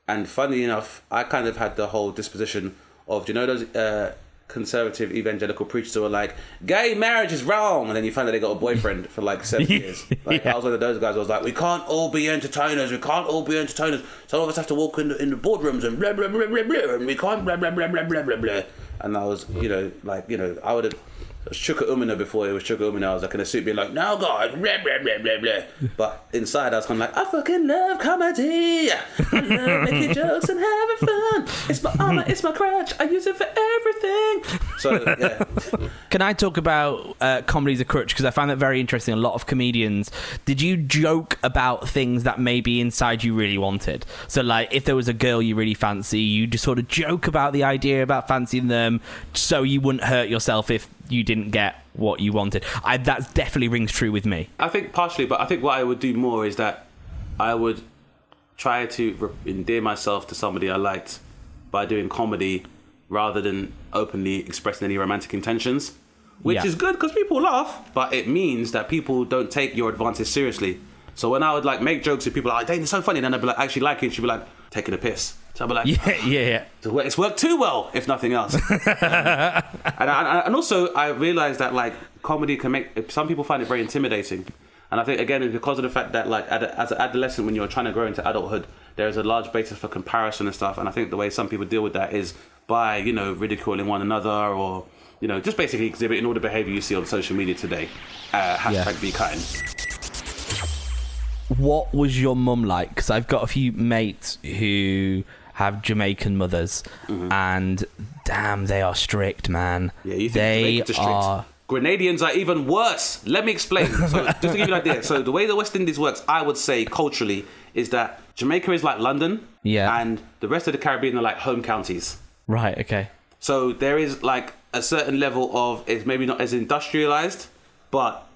Speaker 3: And funny enough, I kind of had the whole disposition of, do you know those uh, conservative evangelical preachers who are like, gay marriage is wrong, and then you find that they got a boyfriend for like seven years. Like, I was one of those guys. I was like, we can't all be entertainers. We can't all be entertainers. Some of us have to walk in the, in the boardrooms and blah blah blah blah blah, and we can't blah blah blah blah blah blah blah. And I was, you know, like, you know, I would have. Chuka Umunna before it was Chuka Umunna. I was like in a suit being like, now God, blah, blah, blah, blah, blah. But inside I was kind of like, I fucking love comedy. I love making jokes and having fun. It's my armor, it's my crutch. I use it for everything. So, yeah.
Speaker 1: Can I talk about uh, comedy as a crutch? Because I find that very interesting. A lot of comedians. Did you joke about things that maybe inside you really wanted? So, like, if there was a girl you really fancy, you just sort of joke about the idea about fancying them, so you wouldn't hurt yourself if you didn't get what you wanted. I, that definitely rings true with me.
Speaker 3: I think partially, but I think what I would do more is that I would try to re- endear myself to somebody I liked by doing comedy rather than openly expressing any romantic intentions, which
Speaker 1: Yeah.
Speaker 3: is good because people laugh, but it means that people don't take your advances seriously. So when I would like make jokes with people, like, oh, "Dang, it's so funny," and then I'd be like, "Actually like it," she'd be like, "Taking a piss." So be like,
Speaker 1: Yeah, yeah, yeah.
Speaker 3: it's worked- too well, if nothing else. and, I, and also, I realized that like comedy can make some people find it very intimidating, and I think again it's because of the fact that like as an adolescent when you're trying to grow into adulthood, there is a large basis for comparison and stuff, and I think the way some people deal with that is by you know ridiculing one another or you know just basically exhibiting all the behavior you see on social media today. Uh, hashtag
Speaker 1: Yeah.
Speaker 3: be kind.
Speaker 1: what was your mum like? Because I've got a few mates who have Jamaican mothers, and damn, they are strict, man.
Speaker 3: Mm-hmm. Yeah, you think
Speaker 1: they
Speaker 3: are strict.
Speaker 1: are.
Speaker 3: Grenadians are even worse. Let me explain. So, just to give you an idea, so the way the West Indies works, I would say culturally, is that Jamaica is like London,
Speaker 1: Yeah.
Speaker 3: and the rest of the Caribbean are like home counties.
Speaker 1: Right. Okay.
Speaker 3: So there is like a certain level of it's maybe not as industrialized, but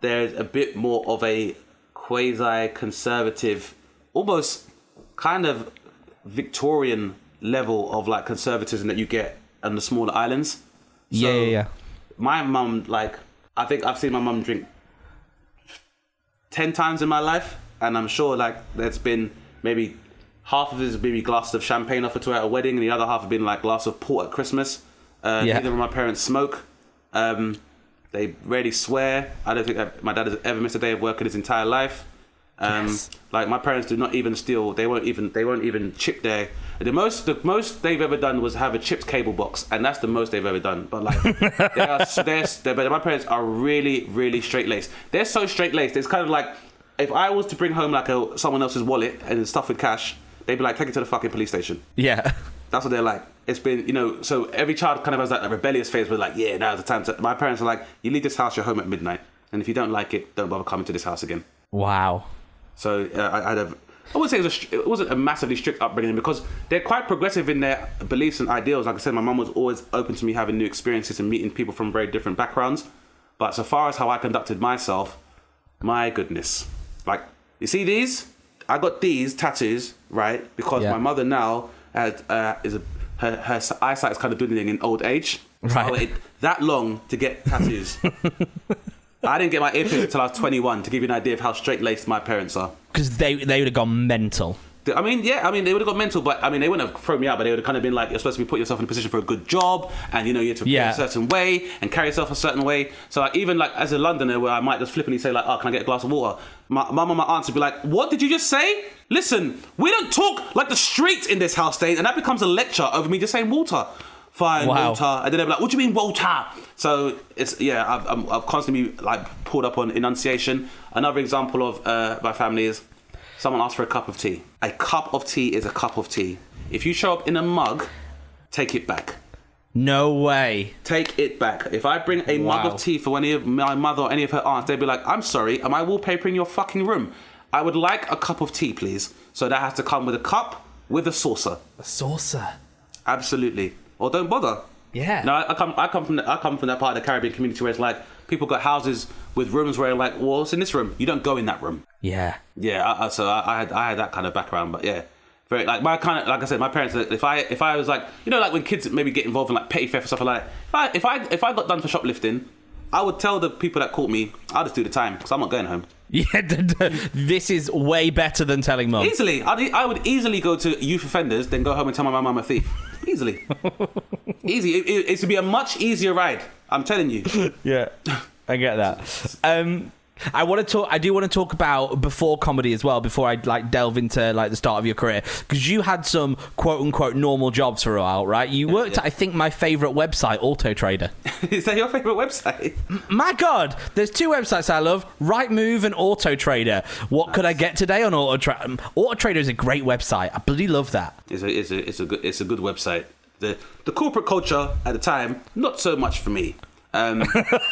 Speaker 3: there's a bit more of a quasi conservative, almost kind of Victorian level of like conservatism that you get on the smaller islands.
Speaker 1: yeah.
Speaker 3: So
Speaker 1: Yeah. Yeah.
Speaker 3: My mum, like, I think I've seen my mum drink ten times in my life, and I'm sure like there's been maybe half of it is maybe glasses of champagne offered to her at a wedding, and the other half have been like glass of port at Christmas. Uh,
Speaker 1: Yeah.
Speaker 3: Neither of my parents smoke. Um, they rarely swear. I don't think my dad has ever missed a day of work in his entire life. Um,
Speaker 1: Yes.
Speaker 3: Like my parents do not even steal. They won't even. They won't even chip their. The most. The most they've ever done was have a chipped cable box, and that's the most they've ever done. But like, they are. They're, they're, but my parents are really, really straight laced. They're so straight laced. It's kind of like if I was to bring home like a someone else's wallet and stuff with cash, they'd be like, take it to the fucking police station.
Speaker 1: Yeah.
Speaker 3: That's what they're like. It's been, you know, so every child kind of has that rebellious phase where like, yeah, now's the time to. My parents are like, you leave this house, you're home at midnight, and if you don't like it, don't bother coming to this house again.
Speaker 1: Wow.
Speaker 3: So uh, I, I had a, I wouldn't say it, was a, it wasn't a massively strict upbringing because they're quite progressive in their beliefs and ideals. Like I said, my mum was always open to me having new experiences and meeting people from very different backgrounds. But so far as how I conducted myself, my goodness, like you see these, I got these tattoos right because
Speaker 1: Yeah.
Speaker 3: my mother now had, uh, is a her, her eyesight is kind of dwindling in old age. So
Speaker 1: Right.
Speaker 3: I waited that long to get tattoos. I didn't get my ear pierced until I was 21 to give you an idea of how straight laced my parents are.
Speaker 1: Because they they would have gone mental.
Speaker 3: I mean, yeah, I mean, they would have got mental, but I mean, they wouldn't have thrown me out, but they would have kind of been like, you're supposed to be putting yourself in a position for a good job, and you know, you have to
Speaker 1: yeah.
Speaker 3: a certain way and carry yourself a certain way. So, like, even like as a Londoner, where I might just flippantly say, like, oh, can I get a glass of water? My mum and my aunts would be like, what did you just say? Listen, we don't talk like the streets in this house, Dane, and that becomes a lecture over me just saying water. Fine,
Speaker 1: Wow.
Speaker 3: water. And then they'll be like, what do you mean, water? So, it's, yeah, I've, I'm, I've constantly like pulled up on enunciation. Another example of uh, my family is Someone asked for a cup of tea. A cup of tea is a cup of tea. If you show up in a mug, take it back.
Speaker 1: No way.
Speaker 3: Take it back. If I bring a mug of tea for any of my mother or any of her aunts, they'd be like, I'm sorry, am I wallpapering your fucking room? I would like a cup of tea, please. So that has to come with a cup with a saucer.
Speaker 1: A saucer.
Speaker 3: Absolutely. Or don't bother.
Speaker 1: Yeah.
Speaker 3: No, I come, I come from, the, I come from that part of the Caribbean community where it's like people got houses with rooms where like, well, what's in this room? You don't go in that room.
Speaker 1: Yeah.
Speaker 3: Yeah, I, I- so I, I had I had that kind of background, but yeah, very like my kind of like I said, my parents. If I if I was like you know like when kids maybe get involved in like petty theft or stuff like that. If I if I if I got done for shoplifting, I would tell the people that caught me, I'll just do the time because I'm not going home.
Speaker 1: Yeah. this is way better than telling mum.
Speaker 3: Easily, I'd, I would easily go to youth offenders, then go home and tell my mum I'm a thief. Easily, easy. It, it, it would be a much easier ride. I'm telling you.
Speaker 1: Yeah, I get that. Um, I want to talk. I do want to talk about before comedy as well. Before I like delve into like the start of your career, because you had some quote unquote normal jobs for a while, right? You worked at I think my favorite website, Auto Trader.
Speaker 3: Is that your favorite website?
Speaker 1: My God, there's two websites I love: Rightmove and Auto Trader. What could I get today on Auto Trader? Um, Auto Trader is a great website. I bloody love that.
Speaker 3: It's a it's a it's a good it's a good website. The the corporate culture at the time, not so much for me. Um,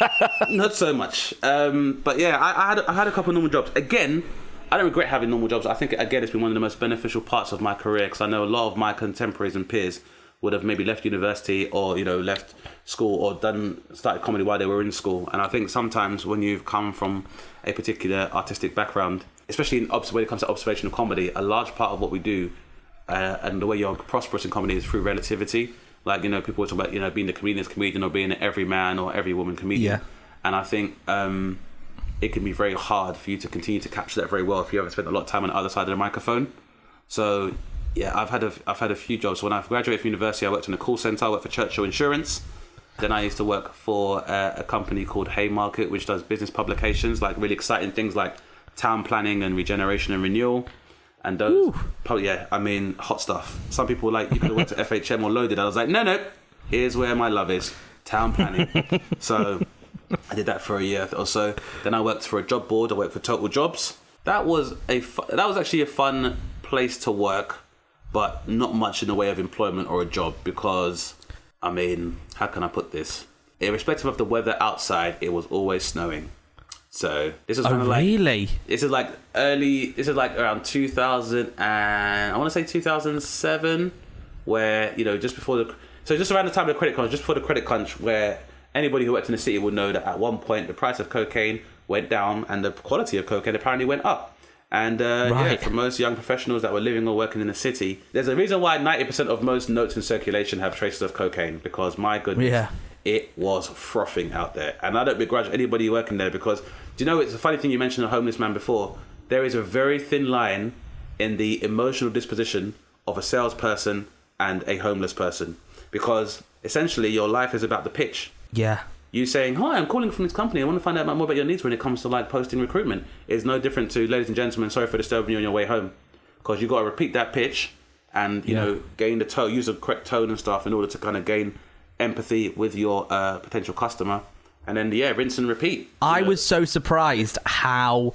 Speaker 3: not so much. Um, but yeah, I, I had I had a couple of normal jobs. Again, I don't regret having normal jobs. I think again it's been one of the most beneficial parts of my career because I know a lot of my contemporaries and peers would have maybe left university or you know left school or done started comedy while they were in school. And I think sometimes when you've come from a particular artistic background, especially in obs- when it comes to observational comedy, a large part of what we do uh, and the way you're prosperous in comedy is through relativity. Like you know, people talk about you know being the comedian's comedian or being an every man or every woman comedian.
Speaker 1: Yeah.
Speaker 3: And I think um, it can be very hard for you to continue to capture that very well if you haven't spent a lot of time on the other side of the microphone. So yeah, I've had a I've had a few jobs. When I graduated from university, I worked in a call center. I worked for Churchill Insurance. Then I used to work for uh, a company called Haymarket, which does business publications, like really exciting things like town planning and regeneration and renewal. And those, probably, yeah, I mean, hot stuff. Some people were like, you could have went to FHM or Loaded. I was like, no, no, here's where my love is town planning. so I did that for a year or so. Then I worked for a job board. I worked for Total Jobs. That was a fu- that was actually a fun place to work, but not much in the way of employment or a job because, I mean, how can I put this? Irrespective of the weather outside, it was always snowing. So this was
Speaker 1: Oh,
Speaker 3: kind of like
Speaker 1: really?
Speaker 3: this is like early. This is like around 2000 and I want to say 2007, where you know just before the so just around the time of the credit crunch, just before the credit crunch, where anybody who worked in the city would know that at one point the price of cocaine went down and the quality of cocaine apparently went up. And uh, yeah, for most young professionals that were living or working in the city, there's a reason why 90% of most notes in circulation have traces of cocaine because my goodness,
Speaker 1: Yeah.
Speaker 3: It was frothing out there. And I don't begrudge anybody working there because, do you know, it's a funny thing you mentioned a homeless man before. There is a very thin line in the emotional disposition of a salesperson and a homeless person because essentially your life is about the pitch.
Speaker 1: Yeah.
Speaker 3: You saying, "Hi, I'm calling from this company. I want to find out more about your needs when it comes to like posting recruitment." Is no different to, ladies and gentlemen. Sorry for disturbing you on your way home, because you got to repeat that pitch, and you
Speaker 1: Yeah.
Speaker 3: know, gain the tone, use the correct tone and stuff in order to kind of gain empathy with your uh, potential customer, and then yeah, rinse and repeat.
Speaker 1: I
Speaker 3: know.
Speaker 1: was so surprised how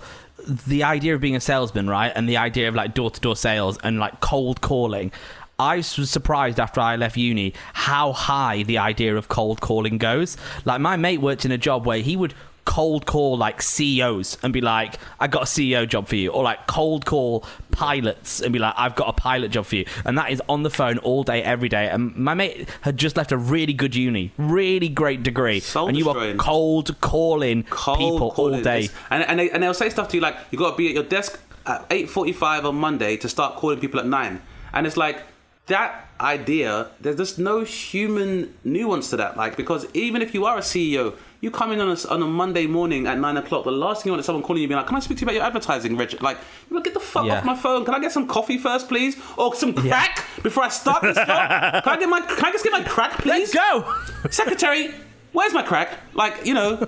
Speaker 1: the idea of being a salesman, right, and the idea of like door to door sales and like cold calling. I was surprised after I left uni how high the idea of cold calling goes. Like my mate worked in a job where he would cold call like CEOs and be like, "I got a CEO job for you," or like cold call pilots and be like, "I've got a pilot job for you," and that is on the phone all day, every day. And my mate had just left a really good uni, really great degree,
Speaker 3: Soul
Speaker 1: and you were
Speaker 3: destroying.
Speaker 1: cold calling
Speaker 3: cold
Speaker 1: people all day.
Speaker 3: It's- And, and, they, and they'll say stuff to you like, you got to be at your desk at 8.45 on Monday to start calling people at 9. And it's like, that idea, there's just no human nuance to that. Like, because even if you are a CEO, you come in on a, on a Monday morning at 9 o'clock, the last thing you want is someone calling you being like, can I speak to you about your advertising, Reg? Like, you get the fuck
Speaker 1: Yeah.
Speaker 3: off my phone. Can I get some coffee first, please? Or some crack before I start this job? Can I, get my, can I just get my crack, please?
Speaker 1: Let's go.
Speaker 3: secretary, where's my crack? Like, you know.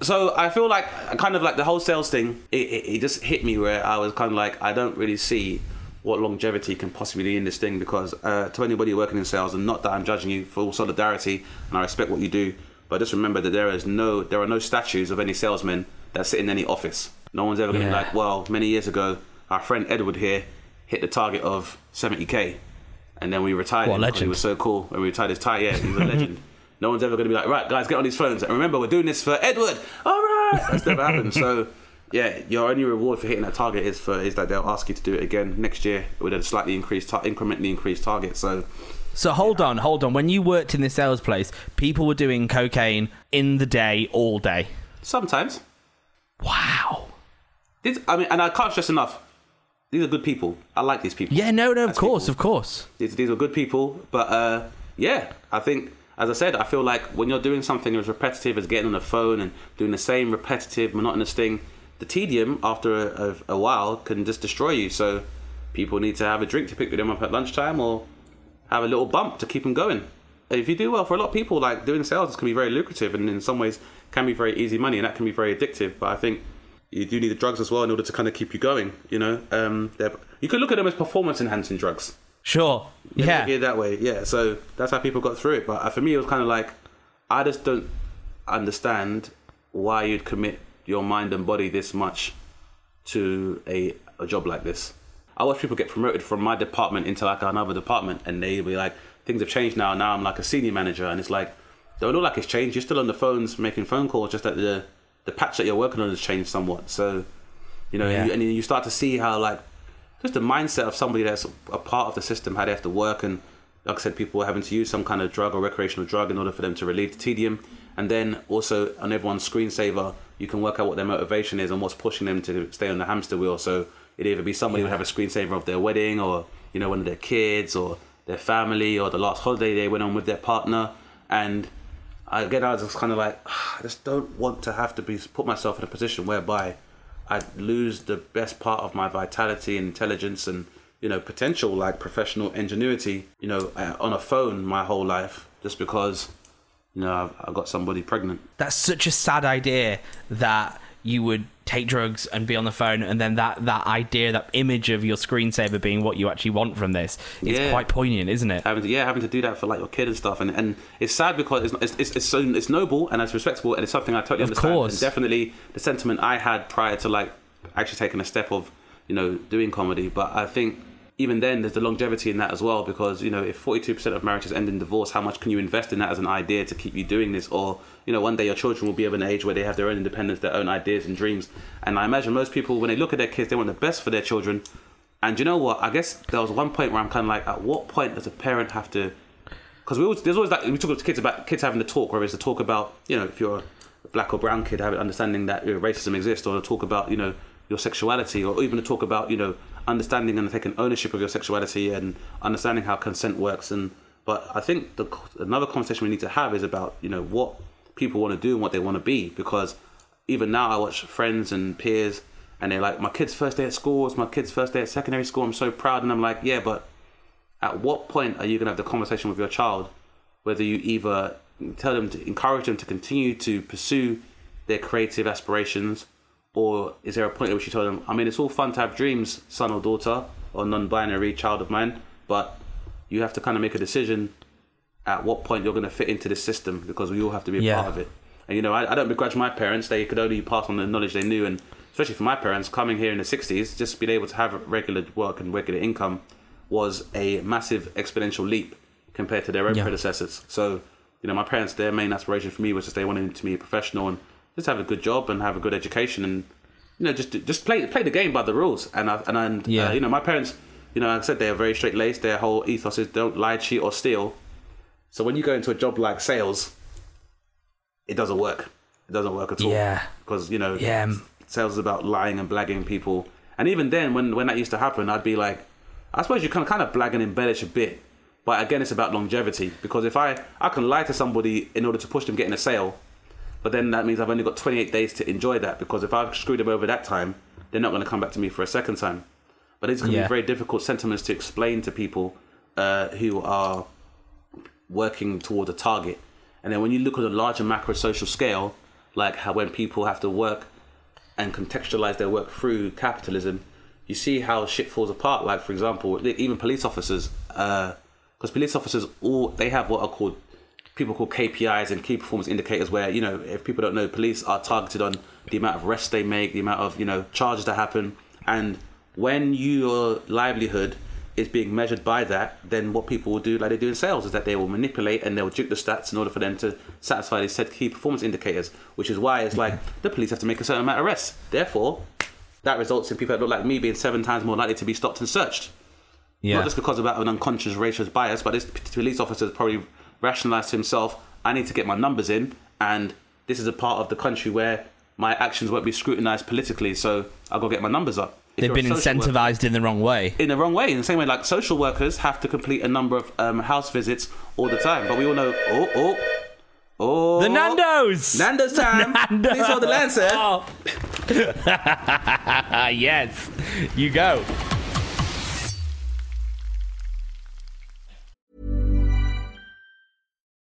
Speaker 3: So I feel like kind of like the whole sales thing, it, it, it just hit me where I was kind of like, I don't really see what longevity can possibly be in this thing because uh, to anybody working in sales, and not that I'm judging you for solidarity, and I respect what you do, but just remember that there is no, there are no statues of any salesmen that sit in any office. No one's ever going to
Speaker 1: Yeah.
Speaker 3: be like, well, many years ago, our friend Edward here hit the target of 70k, and then we retired
Speaker 1: What
Speaker 3: him because he was so cool, and we retired his tie. Yeah, he's a legend. No one's ever going to be like, right, guys, get on these phones. And remember, we're doing this for Edward. All right. That's never happened. So, yeah, your only reward for hitting that target is for is that they'll ask you to do it again next year with a slightly increased, tar- incrementally increased target. So,
Speaker 1: So hold on, hold on. When you worked in this sales place, people were doing cocaine in the day, all day.
Speaker 3: sometimes,
Speaker 1: Wow.
Speaker 3: these, I mean, and I can't stress enough. These are good people. I like these people.
Speaker 1: Yeah, no, no, of course,
Speaker 3: people.
Speaker 1: of course.
Speaker 3: These, these are good people, but uh, yeah, I think, as I said, I feel like when you're doing something as repetitive as getting on the phone and doing the same repetitive, monotonous thing, the tedium after a, a, a while can just destroy you. So people need to have a drink to pick them up at lunchtime or have a little bump to keep them going. If you do well, for a lot of people, like doing sales can be very lucrative and in some ways can be very easy money and that can be very addictive. But I think you do need the drugs as well in order to kind of keep you going. You know, um, you could look at them as performance enhancing drugs.
Speaker 1: Sure. Yeah.
Speaker 3: at that way. Yeah. So that's how people got through it. But uh, for me, it was kind of like I just don't understand why you'd commit your mind and body this much to a, a job like this. I watch people get promoted from my department into like another department, and they be like, things have changed now. Now I'm like a senior manager, and it's like, don't look like it's changed. You're still on the phones making phone calls, just that the the patch that you're working on has changed somewhat. So, you know,
Speaker 1: Yeah.
Speaker 3: you, and you start to see how like just the mindset of somebody that's a part of the system, how they have to work, and like I said, people are having to use some kind of drug or recreational drug in order for them to relieve the tedium. And then also on everyone's screensaver, you can work out what their motivation is and what's pushing them to stay on the hamster wheel. So it'd either be somebody who would have a screensaver of their wedding, or you know, one of their kids, or their family, or the last holiday they went on with their partner. And again, I was just kind of like, I just don't want to have to be put myself in a position whereby I lose the best part of my vitality and intelligence and you know potential like professional ingenuity you know uh, on a phone my whole life just because you know, I've, I've got somebody pregnant.
Speaker 1: That's such a sad idea that you would take drugs and be on the phone, and then that that idea, that image of your screensaver being what you actually want from this, is
Speaker 3: Yeah.
Speaker 1: quite poignant, isn't it?
Speaker 3: having to, yeah, having to do that for like your kid and stuff, and, and it's sad because it's, it's, it's, so it's noble and it's respectable and it's something I totally
Speaker 1: Of
Speaker 3: understand.
Speaker 1: course.
Speaker 3: And definitely the sentiment I had prior to like actually taking a step of you know doing comedy, but I think even then there's the longevity in that as well because you know if 42% of marriages end in divorce, how much can you invest in that as an idea to keep you doing this, or you know one day your children will be of an age where they have their own independence, their own ideas and dreams, and I imagine most people when they look at their kids, they want the best for their children. And you know what? I guess there was one point where I'm kind of like, at what point does a parent have to? Because we always, there's always like we talk to kids about kids having to talk, whether it's to talk about you know if you're a black or brown kid having understanding that you know, racism exists, or to talk about you know your sexuality, or even to talk about you know understanding and taking ownership of your sexuality and understanding how consent works. And but I think the another conversation we need to have is about you know what people want to do and what they want to be because even now I watch friends and peers and they're like, my kid's first day at school, it's my kid's first day at secondary school, I'm so proud. And I'm like, yeah, but at what point are you going to have the conversation with your child whether you either tell them to encourage them to continue to pursue their creative aspirations or is there a point at which you tell them, I mean, it's all fun to have dreams, son or daughter or non binary child of mine, but you have to kind of make a decision at what point you're going to fit into this system because we all have to be a
Speaker 1: Yeah.
Speaker 3: part of it. And you know, I, I don't begrudge my parents; they could only pass on the knowledge they knew, and especially for my parents, coming here in the '60s, just being able to have regular work and regular income was a massive exponential leap compared to their own
Speaker 1: Yeah.
Speaker 3: predecessors. So, you know, my parents, their main aspiration for me was just they wanted to be a professional and just have a good job and have a good education and you know just just play play the game by the rules. And I, and, and
Speaker 1: Yeah.
Speaker 3: uh, you know, my parents, you know, like I said they're very straight laced. Their whole ethos is don't lie, cheat, or steal. So when you go into a job like sales, it doesn't work. It doesn't work at all.
Speaker 1: Yeah.
Speaker 3: Because you know,
Speaker 1: Yeah. um,
Speaker 3: sales is about lying and blagging people. And even then, when when that used to happen, I'd be like, I suppose you can kind of blag and embellish a bit, but again, it's about longevity. Because if I I can lie to somebody in order to push them getting a sale, but then that means I've only got 28 days to enjoy that. Because if I've screwed them over that time, they're not going to come back to me for a second time. But these can
Speaker 1: Yeah.
Speaker 3: be very difficult sentiments to explain to people uh, who are working toward a target. And then when you look at a larger macro social scale, like how when people have to work and contextualize their work through capitalism, you see how shit falls apart. Like for example, even police officers, because police officers all they have what are called people call KPIs and key performance indicators, where you know if people don't know, police are targeted on the amount of arrests they make, the amount of you know charges that happen, and when your livelihood is being measured by that, then what people will do, like they do in sales, is that they will manipulate and they'll juke the stats in order for them to satisfy these set key performance indicators, which is why it's like the police have to make a certain amount of arrests. Therefore, that results in people that look like me being seven times more likely to be stopped and searched.
Speaker 1: Yeah.
Speaker 3: Not just because of an unconscious racist bias, but this police officer has probably rationalized to himself, I need to get my numbers in, and this is a part of the country where my actions won't be scrutinized politically, so I'll go get my numbers up. If
Speaker 1: They've been
Speaker 3: social worker-
Speaker 1: incentivized in the wrong way.
Speaker 3: in the wrong way. In the same way, like social workers have to complete a number of um, house visits all the time, but we all know, oh, oh, oh,
Speaker 1: The Nando's!
Speaker 3: Nando's time.
Speaker 1: Nando's!
Speaker 3: Please hold the sir.
Speaker 1: Oh. yes, you go.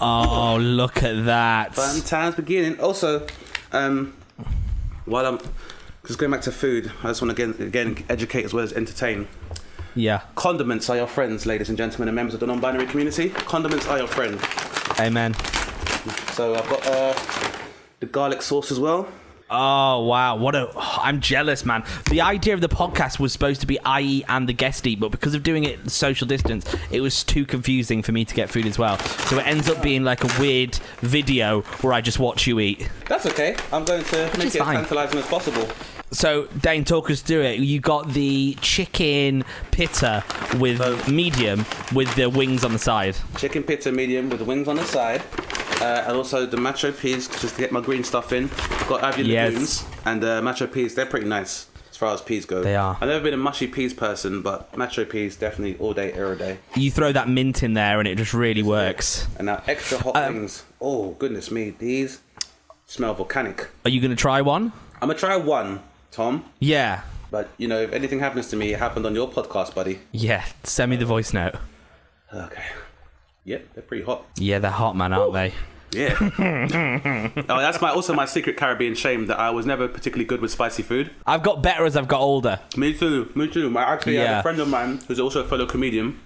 Speaker 1: Oh, look at that.
Speaker 3: Fun times beginning. Also, um, while I'm just going back to food, I just want to again, again educate as well as entertain.
Speaker 1: Yeah.
Speaker 3: Condiments are your friends, ladies and gentlemen, and members of the non-binary community. Condiments are your friend.
Speaker 1: Amen.
Speaker 3: So I've got uh, the garlic sauce as well.
Speaker 1: Oh wow, what a! I'm jealous, man. The idea of the podcast was supposed to be I eat and the guest eat, but because of doing it social distance, it was too confusing for me to get food as well. So it ends up being like a weird video where I just watch you eat.
Speaker 3: That's okay. I'm going to make
Speaker 1: is
Speaker 3: it as
Speaker 1: fine.
Speaker 3: tantalising as possible.
Speaker 1: So Dane, talk us through it. You got the chicken pitta with medium with the wings on the side.
Speaker 3: Chicken pizza medium with the wings on the side. Uh, and also the macho peas, just to get my green stuff in. Got Avian
Speaker 1: Yes.
Speaker 3: legumes and uh, macho peas. They're pretty nice as far as peas go.
Speaker 1: They are.
Speaker 3: I've never been a mushy peas person, but macho peas definitely all day, every day.
Speaker 1: You throw that mint in there, and it just really works.
Speaker 3: And now extra hot
Speaker 1: Um,
Speaker 3: wings. Oh goodness me, these smell volcanic.
Speaker 1: Are you going to try one?
Speaker 3: I'm gonna try one, Tom.
Speaker 1: Yeah,
Speaker 3: But you know, if anything happens to me, it happened on your podcast, buddy.
Speaker 1: yeah. Send me the voice note.
Speaker 3: Okay. Yep, they're pretty hot.
Speaker 1: Yeah, they're hot, man, aren't they?
Speaker 3: Yeah. oh, that's my also my secret Caribbean shame that I was never particularly good with spicy food.
Speaker 1: I've got better as I've got older.
Speaker 3: Me too. Me too. I actually had a friend of mine who's also a fellow comedian.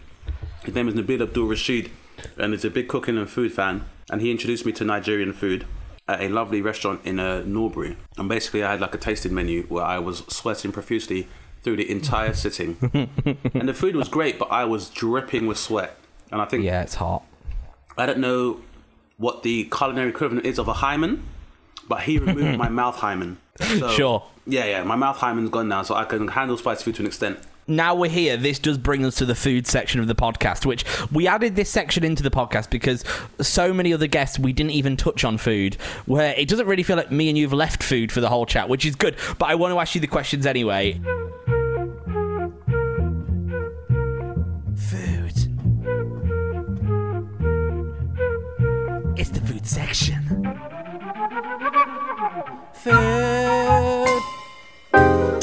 Speaker 3: His name is Nabil Abdul Rashid, and he's a big cooking and food fan. And he introduced me to Nigerian food at a lovely restaurant in uh, Norbury. And basically, I had like a tasting menu where I was sweating profusely through the entire sitting. and the food was great, but I was dripping with sweat. And I think
Speaker 1: Yeah, it's hot.
Speaker 3: I don't know what the culinary equivalent is of a hymen, but he removed my mouth hymen. So,
Speaker 1: Sure.
Speaker 3: Yeah, yeah. My mouth hymen's gone now, so I can handle spicy food to an extent.
Speaker 1: Now we're here. This does bring us to the food section of the podcast, which we added this section into the podcast because so many other guests we didn't even touch on food. Where it doesn't really feel like me and you've left food for the whole chat, which is good. But I want to ask you the questions anyway. Food section. Food.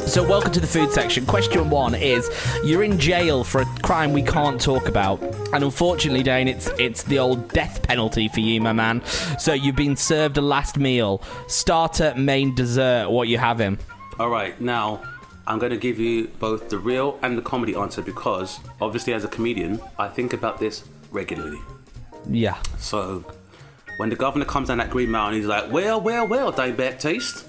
Speaker 1: So, welcome to the food section. Question one is: You're in jail for a crime we can't talk about, and unfortunately, Dane, it's it's the old death penalty for you, my man. So, you've been served a last meal, starter, main, dessert. What you having?
Speaker 3: All right, now I'm going to give you both the real and the comedy answer because obviously, as a comedian, I think about this regularly.
Speaker 1: Yeah.
Speaker 3: So when the governor comes down that Green and he's like, "Well, well, well, Dane Baptiste."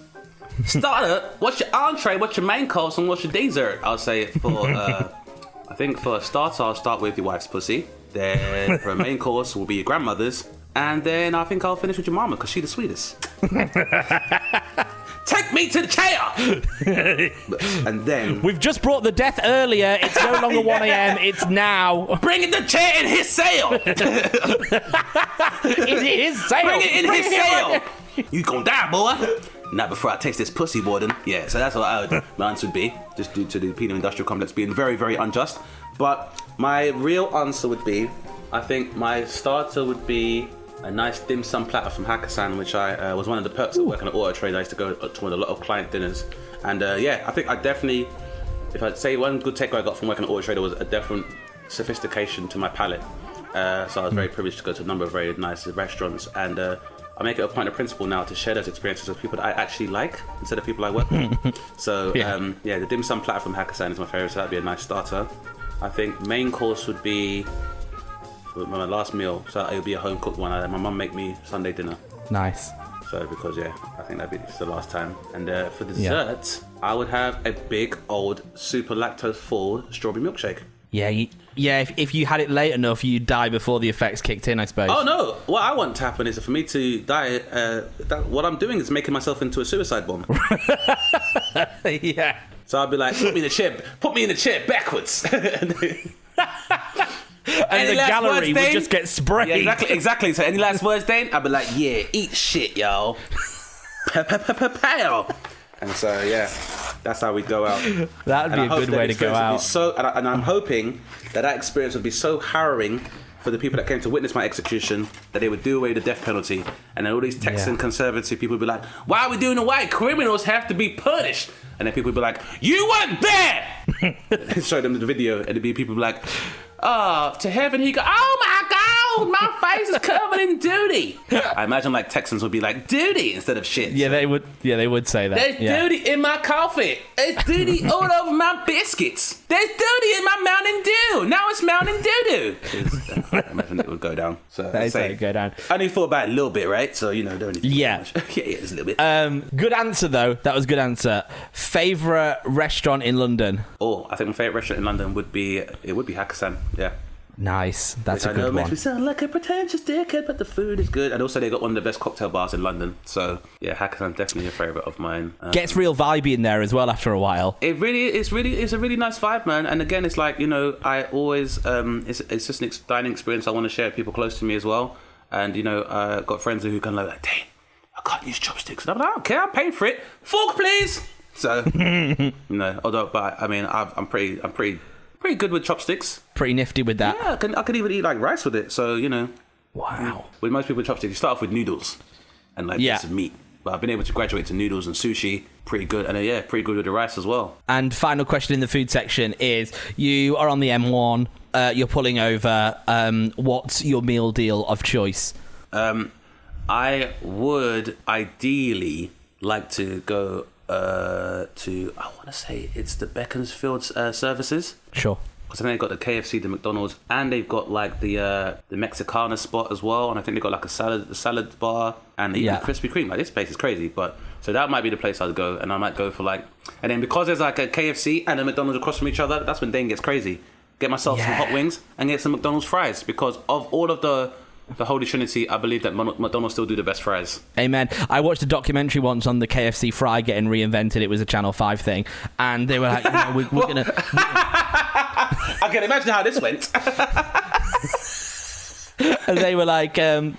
Speaker 3: Starter, what's your entree? What's your main course? And what's your dessert? I'll say it for. Uh, I think for a starter, I'll start with your wife's pussy. Then for a main course will be your grandmother's, and then I think I'll finish with your mama because she's the sweetest. Take me to the chair. and then
Speaker 1: We've just brought the death earlier. It's no longer 1 a.m. It's now.
Speaker 3: bring in the chair in his sail.
Speaker 1: It is sale.
Speaker 3: Bring it in his sail. You gonna die, boy. Not before I taste this pussy, Borden. Yeah, so that's what I would, my answer would be, just due to the penal industrial complex being very, very unjust. But my real answer would be, I think my starter would be a nice dim sum platter from Hakkasan, which I uh, was one of the perks of working at Auto Trade. I used to go to a lot of client dinners, and uh, yeah, I think I definitely, if I'd say one good takeaway I got from working at Auto Trader was a different sophistication to my palate. Uh, so I was very privileged to go to a number of very nice restaurants, and uh, I make it a point of principle now to share those experiences with people that I actually like instead of people I work with. so
Speaker 1: Yeah.
Speaker 3: um, yeah, the dim sum platter from Hakkasan is my favorite. So that'd be a nice starter. I think main course would be for my last meal. So it'll be a home cooked one. I, my mum make me Sunday dinner.
Speaker 1: Nice.
Speaker 3: So because yeah, I think that'd be the last time. And uh, for
Speaker 1: Yeah.
Speaker 3: dessert, I would have a big old super lactose full strawberry milkshake.
Speaker 1: Yeah, you, yeah. If, if you had it late enough, you'd die before the effects kicked in. I suppose.
Speaker 3: Oh no! What I want to happen is for me to die. Uh, that, what I'm doing is making myself into a suicide bomb.
Speaker 1: yeah.
Speaker 3: so I'd be like, put me in the chair, put me in the chair backwards.
Speaker 1: And the gallery
Speaker 3: words,
Speaker 1: would just get sprayed.
Speaker 3: yeah, exactly, exactly. So any last words, Dane? I'd be like, yeah, eat shit, y'all. Pow. And so yeah, that's how we go out.
Speaker 1: That'd
Speaker 3: And
Speaker 1: be
Speaker 3: I
Speaker 1: a good way to go
Speaker 3: experience would be
Speaker 1: out.
Speaker 3: So, and, I, and I'm hoping that that experience would be so harrowing for the people that came to witness my execution that they would do away with the death penalty, and then all these Texan
Speaker 1: Yeah.
Speaker 3: conservative people would be like, "Why are we doing away? Criminals have to be punished." And then people would be like, "You weren't there." and show them the video, and it'd be people like, "Oh, to heaven he go! Oh my God! oh, my face is covered in duty. I imagine like Texans would be like duty instead of shit.
Speaker 1: Yeah, they would. Yeah, they would say that.
Speaker 3: There's
Speaker 1: yeah.
Speaker 3: duty in my coffee. There's duty all over my biscuits. There's duty in my Mountain Dew. Now it's Mountain Dew Doo. I imagine it would go down. So
Speaker 1: They
Speaker 3: say-
Speaker 1: say go down.
Speaker 3: I only thought about it a little bit, right? So you know, don't need to
Speaker 1: Yeah.
Speaker 3: yeah, yeah, it's a little bit.
Speaker 1: Um, good answer though. That was a good answer. Favorite restaurant in London?
Speaker 3: oh, I think my favorite restaurant in London would be it would be Hakkasan. Yeah.
Speaker 1: Nice. That's
Speaker 3: Which
Speaker 1: a
Speaker 3: I know
Speaker 1: good
Speaker 3: makes
Speaker 1: one.
Speaker 3: me sound like a pretentious dickhead, but the food is good. And also, they got one of the best cocktail bars in London. So, yeah, Hakkasan definitely a favourite of mine. Um,
Speaker 1: Gets real vibey in there as well after a while.
Speaker 3: it really, it's really, it's a really nice vibe, man. And again, it's like you know, I always, um, it's, it's just an ex- dining experience I want to share with people close to me as well. And you know, uh, got friends who kind of like, Dane, I can't use chopsticks. And I'm like, I don't care, I'm paying for it. Fork, please. So, you know, although, but I mean, I've, I'm pretty, I'm pretty, pretty good with chopsticks.
Speaker 1: Pretty nifty with that.
Speaker 3: Yeah, I can, I can even eat like rice with it. So you know,
Speaker 1: Wow.
Speaker 3: with most people with chopsticks, you start off with noodles and like
Speaker 1: Yeah.
Speaker 3: bits of meat. But I've been able to graduate to noodles and sushi, pretty good, and uh, yeah, pretty good with the rice as well.
Speaker 1: And final question in the food section is: You are on the M1. Uh, you're pulling over. Um, what's your meal deal of choice?
Speaker 3: Um, I would ideally like to go uh, to. I want to say it's the Beaconsfield uh, services.
Speaker 1: Sure.
Speaker 3: Because I think they've got the KFC, the McDonald's, and they've got like the uh, the Mexicana spot as well. And I think they've got like a salad a salad bar and even
Speaker 1: Yeah.
Speaker 3: a Krispy Kreme. Like this place is crazy, but so that might be the place I'd go. And I might go for like, and then because there's like a KFC and a McDonald's across from each other, that's when Dane gets crazy. Get myself some hot wings and get some McDonald's fries because of all of the the Holy Trinity. I believe that McDonald's still do the best fries.
Speaker 1: Amen. I watched a documentary once on the KFC fry getting reinvented. It was a Channel Five thing, and they were like, you know, we, "We're gonna."
Speaker 3: I can imagine how this went.
Speaker 1: and they were like, um,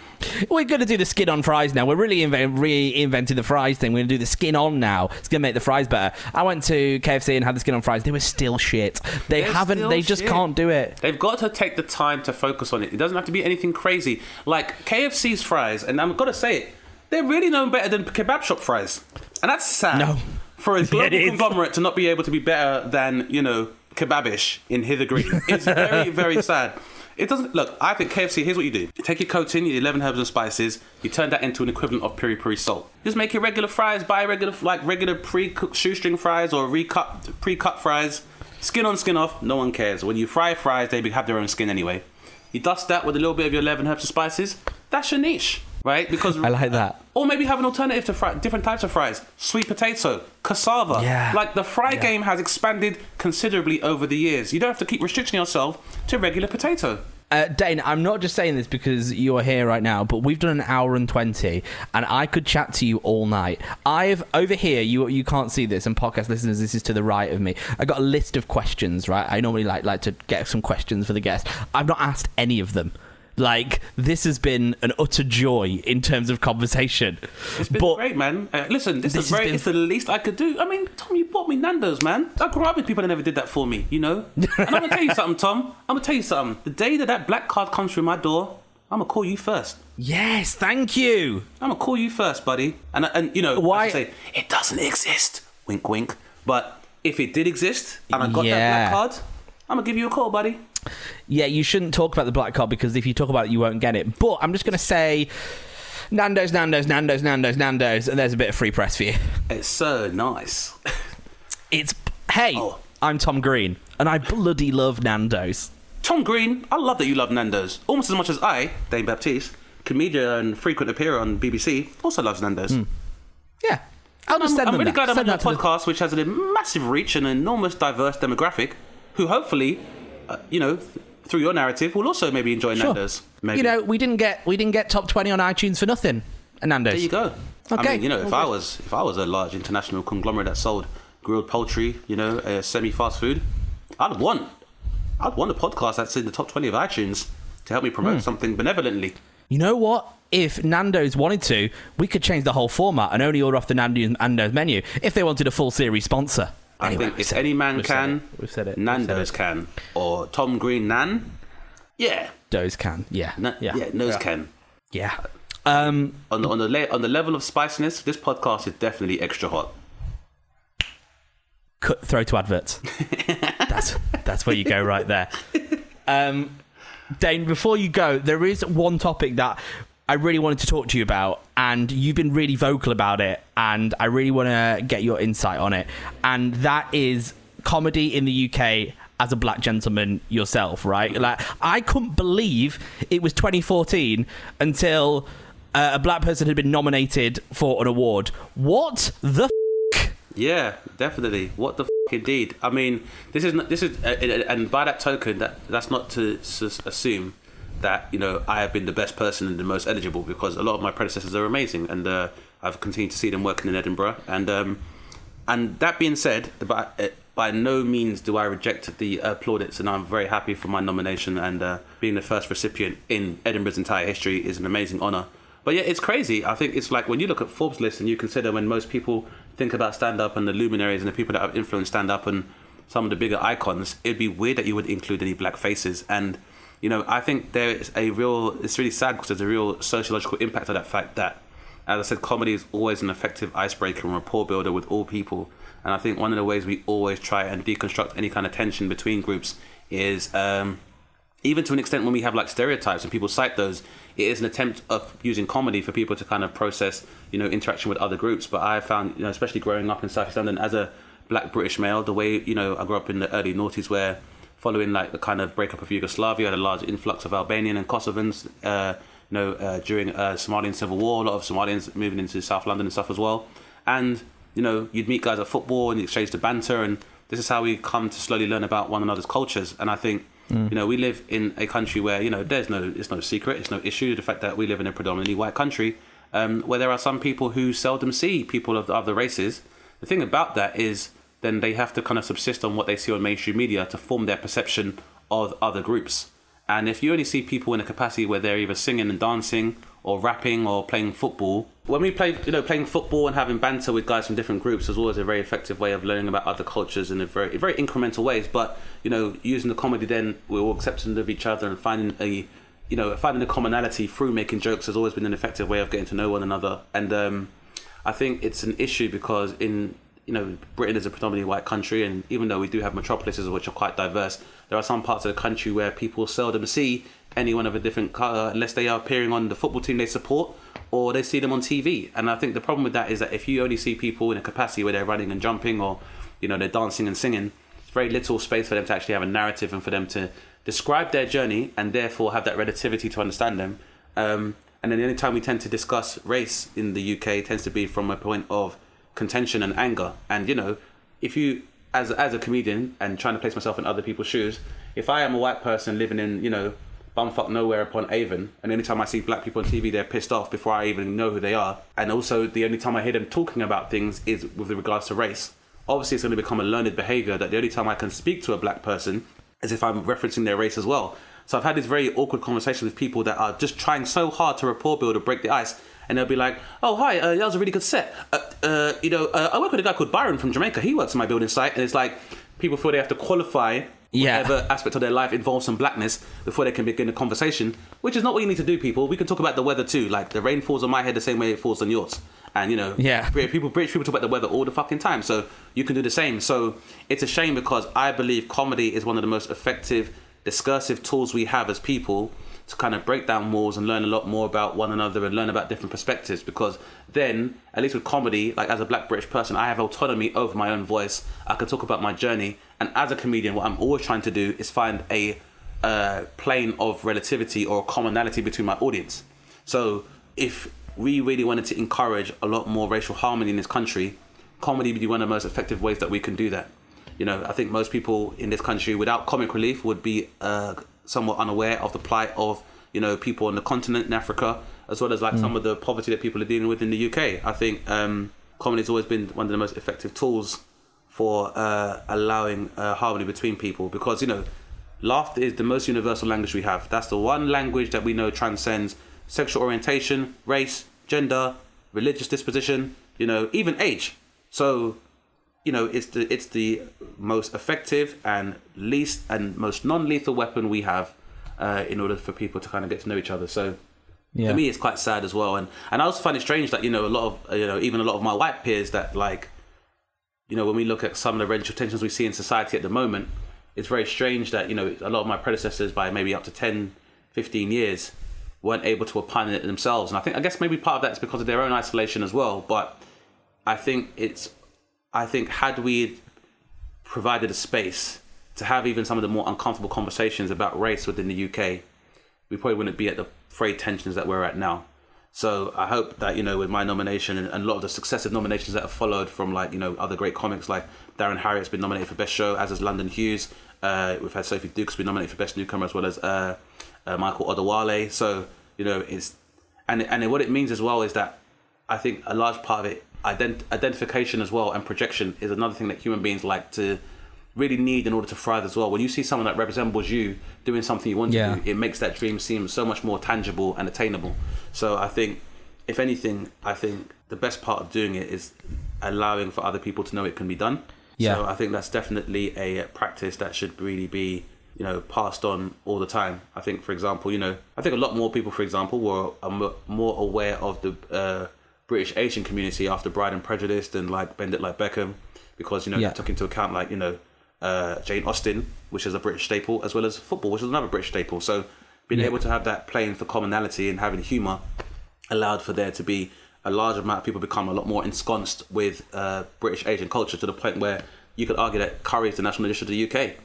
Speaker 1: "We're going to do the skin on fries now. We're really inve- reinventing the fries thing. We're going to do the skin on now. It's going to make the fries better." I went to KFC and had the skin on fries. They were still shit. They
Speaker 3: They're
Speaker 1: haven't. They just
Speaker 3: shit.
Speaker 1: can't do it.
Speaker 3: They've got to take the time to focus on it. It doesn't have to be anything crazy. Like KFC's fries, and I'm gonna say it, they're really known better than kebab shop fries, and that's sad.
Speaker 1: No.
Speaker 3: For a global conglomerate to not be able to be better than you know kebabish in Hither Green, it's very very sad. It doesn't look. I think KFC. Here's what you do: you take your coating, your 11 herbs and spices. You turn that into an equivalent of peri peri salt. Just make your regular fries. Buy regular like regular pre-cooked shoestring fries or recut pre-cut fries. Skin on, skin off. No one cares. When you fry fries, they have their own skin anyway. You dust that with a little bit of your 11 herbs and spices. That's your niche, right? Because
Speaker 1: I like that.
Speaker 3: or maybe have an alternative to fry, different types of fries. Sweet potato, cassava.
Speaker 1: Yeah.
Speaker 3: Like the fry game has expanded considerably over the years. You don't have to keep restricting yourself to regular potato.
Speaker 1: Uh, Dane, I'm not just saying this because you're here right now, but we've done an hour and twenty, and I could chat to you all night. I've over here, you you can't see this, and podcast listeners, this is to the right of me. I got a list of questions. Right, I normally like like to get some questions for the guest. I've not asked any of them. Like this has been an utter joy in terms of conversation.
Speaker 3: It's been
Speaker 1: but
Speaker 3: great, man. Uh, listen, this,
Speaker 1: This
Speaker 3: is very,
Speaker 1: been-
Speaker 3: it's the least I could do. I mean, Tom, you bought me Nando's, man. I grew up with people that never did that for me, you know? and I'm going to tell you something, Tom. I'm going to tell you something. The day that that black card comes through my door, I'm going to call you first.
Speaker 1: yes, thank you.
Speaker 3: I'm gonna call you first, buddy. And and you know
Speaker 1: Why-
Speaker 3: say it doesn't exist. Wink, wink. But if it did exist and I got
Speaker 1: Yeah.
Speaker 3: that black card, I'm gonna give you a call, buddy.
Speaker 1: Yeah, you shouldn't talk about the black card because if you talk about it, you won't get it. But I'm just going to say Nando's, Nando's, Nando's, Nando's, Nando's, and there's a bit of free press for you.
Speaker 3: It's so nice.
Speaker 1: It's, hey,
Speaker 3: Oh.
Speaker 1: I'm Tom Green, and I bloody love Nando's.
Speaker 3: Tom Green, I love that you love Nando's almost as much as I, Dane Baptiste, comedian and frequent appearer on BBC, also loves Nando's. Hmm.
Speaker 1: Yeah. I'll just
Speaker 3: I'm, I'm really
Speaker 1: that.
Speaker 3: glad I'm on a
Speaker 1: that the-
Speaker 3: podcast which has a massive reach and an enormous diverse demographic, who hopefully, uh, you know, through your narrative, we'll also maybe enjoy
Speaker 1: Sure.
Speaker 3: Nando's. Maybe.
Speaker 1: You know, we didn't get we didn't get top twenty on iTunes for nothing. Nando's.
Speaker 3: There you go. I
Speaker 1: Okay.
Speaker 3: mean, you know, if
Speaker 1: All
Speaker 3: I was if I was a large international conglomerate that sold grilled poultry, you know, uh, semi fast food, I'd want I'd want a podcast that's in the top twenty of iTunes to help me
Speaker 1: Hmm.
Speaker 3: promote something benevolently.
Speaker 1: You know what? If Nando's wanted to, we could change the whole format and only order off the Nando's, Nando's menu if they wanted a full series sponsor.
Speaker 3: I
Speaker 1: Anyway,
Speaker 3: think
Speaker 1: we've
Speaker 3: if
Speaker 1: said
Speaker 3: any man
Speaker 1: We've
Speaker 3: can,
Speaker 1: it. We've said it.
Speaker 3: Nando's
Speaker 1: said it.
Speaker 3: can, or Tom Green Nan, yeah,
Speaker 1: Does can. Yeah.
Speaker 3: Na-
Speaker 1: yeah.
Speaker 3: yeah, nose can.
Speaker 1: Yeah. Um,
Speaker 3: On the on the le- on the level of spiciness, this podcast is definitely extra hot.
Speaker 1: cut throw to adverts. that's that's where you go right there. Um, Dane, before you go, there is one topic that I really wanted to talk to you about, and you've been really vocal about it, and I really want to get your insight on it. And that is comedy in the UK as a black gentleman yourself, right? Like, I couldn't believe it was 2014 until uh, a black person had been nominated for an award. What the f-
Speaker 3: Yeah, definitely. What the f- indeed. I mean, this is not, this is, uh, uh, and by that token, that that's not to s- assume that you know I have been the best person and the most eligible because a lot of my predecessors are amazing, and uh, I've continued to see them working in Edinburgh. And um, and that being said, by, by no means do I reject the uh, plaudits, and I'm very happy for my nomination and uh, being the first recipient in Edinburgh's entire history is an amazing honour. But yeah, it's crazy. I think it's like when you look at Forbes list and you consider when most people think about stand up and the luminaries and the people that have influenced stand up and some of the bigger icons, it'd be weird that you would include any black faces. And you know, I think there is a real. It's really sad because there's a real sociological impact of that fact that, as I said, comedy is always an effective icebreaker and rapport builder with all people. And I think one of the ways we always try and deconstruct any kind of tension between groups is. Um, even to an extent when we have like stereotypes and people cite those it is an attempt of using comedy for people to kind of process you know interaction with other groups but i found you know especially growing up in south east london as a black british male the way you know i grew up in the early noughties where following like the kind of breakup of yugoslavia had a large influx of albanian and kosovans uh, you know uh, during uh, somalian civil war a lot of somalians moving into south london and stuff as well and you know you'd meet guys at football and you exchange the banter and this is how we come to slowly learn about one another's cultures and i think
Speaker 1: Mm.
Speaker 3: you know, we live in a country where you know there's no it's no secret, it's no issue the fact that we live in a predominantly white country, um, where there are some people who seldom see people of the other races. The thing about that is then they have to kind of subsist on what they see on mainstream media to form their perception of other groups. And if you only see people in a capacity where they're either singing and dancing or rapping or playing football, when we play, you know, playing football and having banter with guys from different groups is always a very effective way of learning about other cultures in a very, very incremental ways. But you know, using the comedy, then we're all accepting of each other and finding a, you know, finding a commonality through making jokes has always been an effective way of getting to know one another. And um, I think it's an issue because in you know, Britain is a predominantly white country, and even though we do have metropolises which are quite diverse, there are some parts of the country where people seldom see anyone of a different color unless they are appearing on the football team they support or they see them on TV. And I think the problem with that is that if you only see people in a capacity where they're running and jumping or, you know, they're dancing and singing, it's very little space for them to actually have a narrative and for them to describe their journey and therefore have that relativity to understand them. Um, and then the only time we tend to discuss race in the UK tends to be from a point of contention and anger. And you know, if you as as a comedian and trying to place myself in other people's shoes, if I am a white person living in you know bumfuck nowhere upon Avon, and anytime I see black people on TV, they're pissed off before I even know who they are. And also, the only time I hear them talking about things is with regards to race. Obviously, it's going to become a learned behavior that the only time I can speak to a black person is if I'm referencing their race as well. So I've had this very awkward conversation with people that are just trying so hard to rapport build or break the ice, and they'll be like, "Oh, hi, uh, that was a really good set. Uh, uh, you know, uh, I work with a guy called Byron from Jamaica. He works in my building site, and it's like people feel they have to qualify
Speaker 1: Yeah.
Speaker 3: whatever aspect of their life involves some blackness before they can begin a conversation, which is not what you need to do, people. We can talk about the weather too. Like the rain falls on my head the same way it falls on yours. And you know,
Speaker 1: Yeah.
Speaker 3: People British people talk about the weather all the fucking time, so you can do the same. So it's a shame because I believe comedy is one of the most effective discursive tools we have as people to kind of break down walls and learn a lot more about one another and learn about different perspectives because then at least with comedy like as a black british person i have autonomy over my own voice. I can talk about my journey. And as a comedian what i'm always trying to do is find a uh, plane of relativity or commonality between my audience. So if we really wanted to encourage a lot more racial harmony in this country comedy would be one of the most effective ways that we can do that. You know, I think most people in this country, without comic relief, would be uh, somewhat unaware of the plight of you know people on the continent in Africa, as well as like some of the poverty that people are dealing with in the UK. I think um, comedy has always been one of the most effective tools for uh, allowing uh, harmony between people because you know laughter is the most universal language we have. That's the one language that we know transcends sexual orientation, race, gender, religious disposition, you know, even age. So you know it's the it's the most effective and least and most non-lethal weapon we have uh, in order for people to kind of get to know each other so
Speaker 1: Yeah.
Speaker 3: for me it's quite sad as well and and i also find it strange that you know a lot of you know even a lot of my white peers that like you know when we look at some of the racial tensions we see in society at the moment it's very strange that you know a lot of my predecessors by maybe up to 10 15 years weren't able to opine on it themselves. And I think, I guess maybe part of that is because of their own isolation as well. But I think it's, I think had we provided a space to have even some of the more uncomfortable conversations about race within the UK, we probably wouldn't be at the frayed tensions that we're at now. So I hope that you know with my nomination and, and a lot of the successive nominations that have followed from like you know other great comics like Darren Harriott's been nominated for best show as has London Hughes. Uh, we've had Sophie Duker's been nominated for best newcomer as well as uh, uh, Michael Odewale. So you know it's and and what it means as well is that I think a large part of it ident- identification as well and projection is another thing that human beings like to really need in order to thrive as well. When you see someone that resembles you doing something you want
Speaker 1: Yeah.
Speaker 3: to do, it makes that dream seem so much more tangible and attainable. So I think, if anything, I think the best part of doing it is allowing for other people to know it can be done.
Speaker 1: Yeah.
Speaker 3: So I think that's definitely a practice that should really be, you know, passed on all the time. I think, for example, you know, I think a lot more people, for example, were are more aware of the uh, British Asian community after Bride and Prejudice and like Bend It Like Beckham, because you know
Speaker 1: Yeah.
Speaker 3: they took into account like you know uh, Jane Austen, which is a British staple, as well as football, which is another British staple. So being able to have that playing for commonality and having humour allowed for there to be a large amount of people become a lot more ensconced with uh, British Asian culture to the point where you could argue that curry is the national dish of the UK.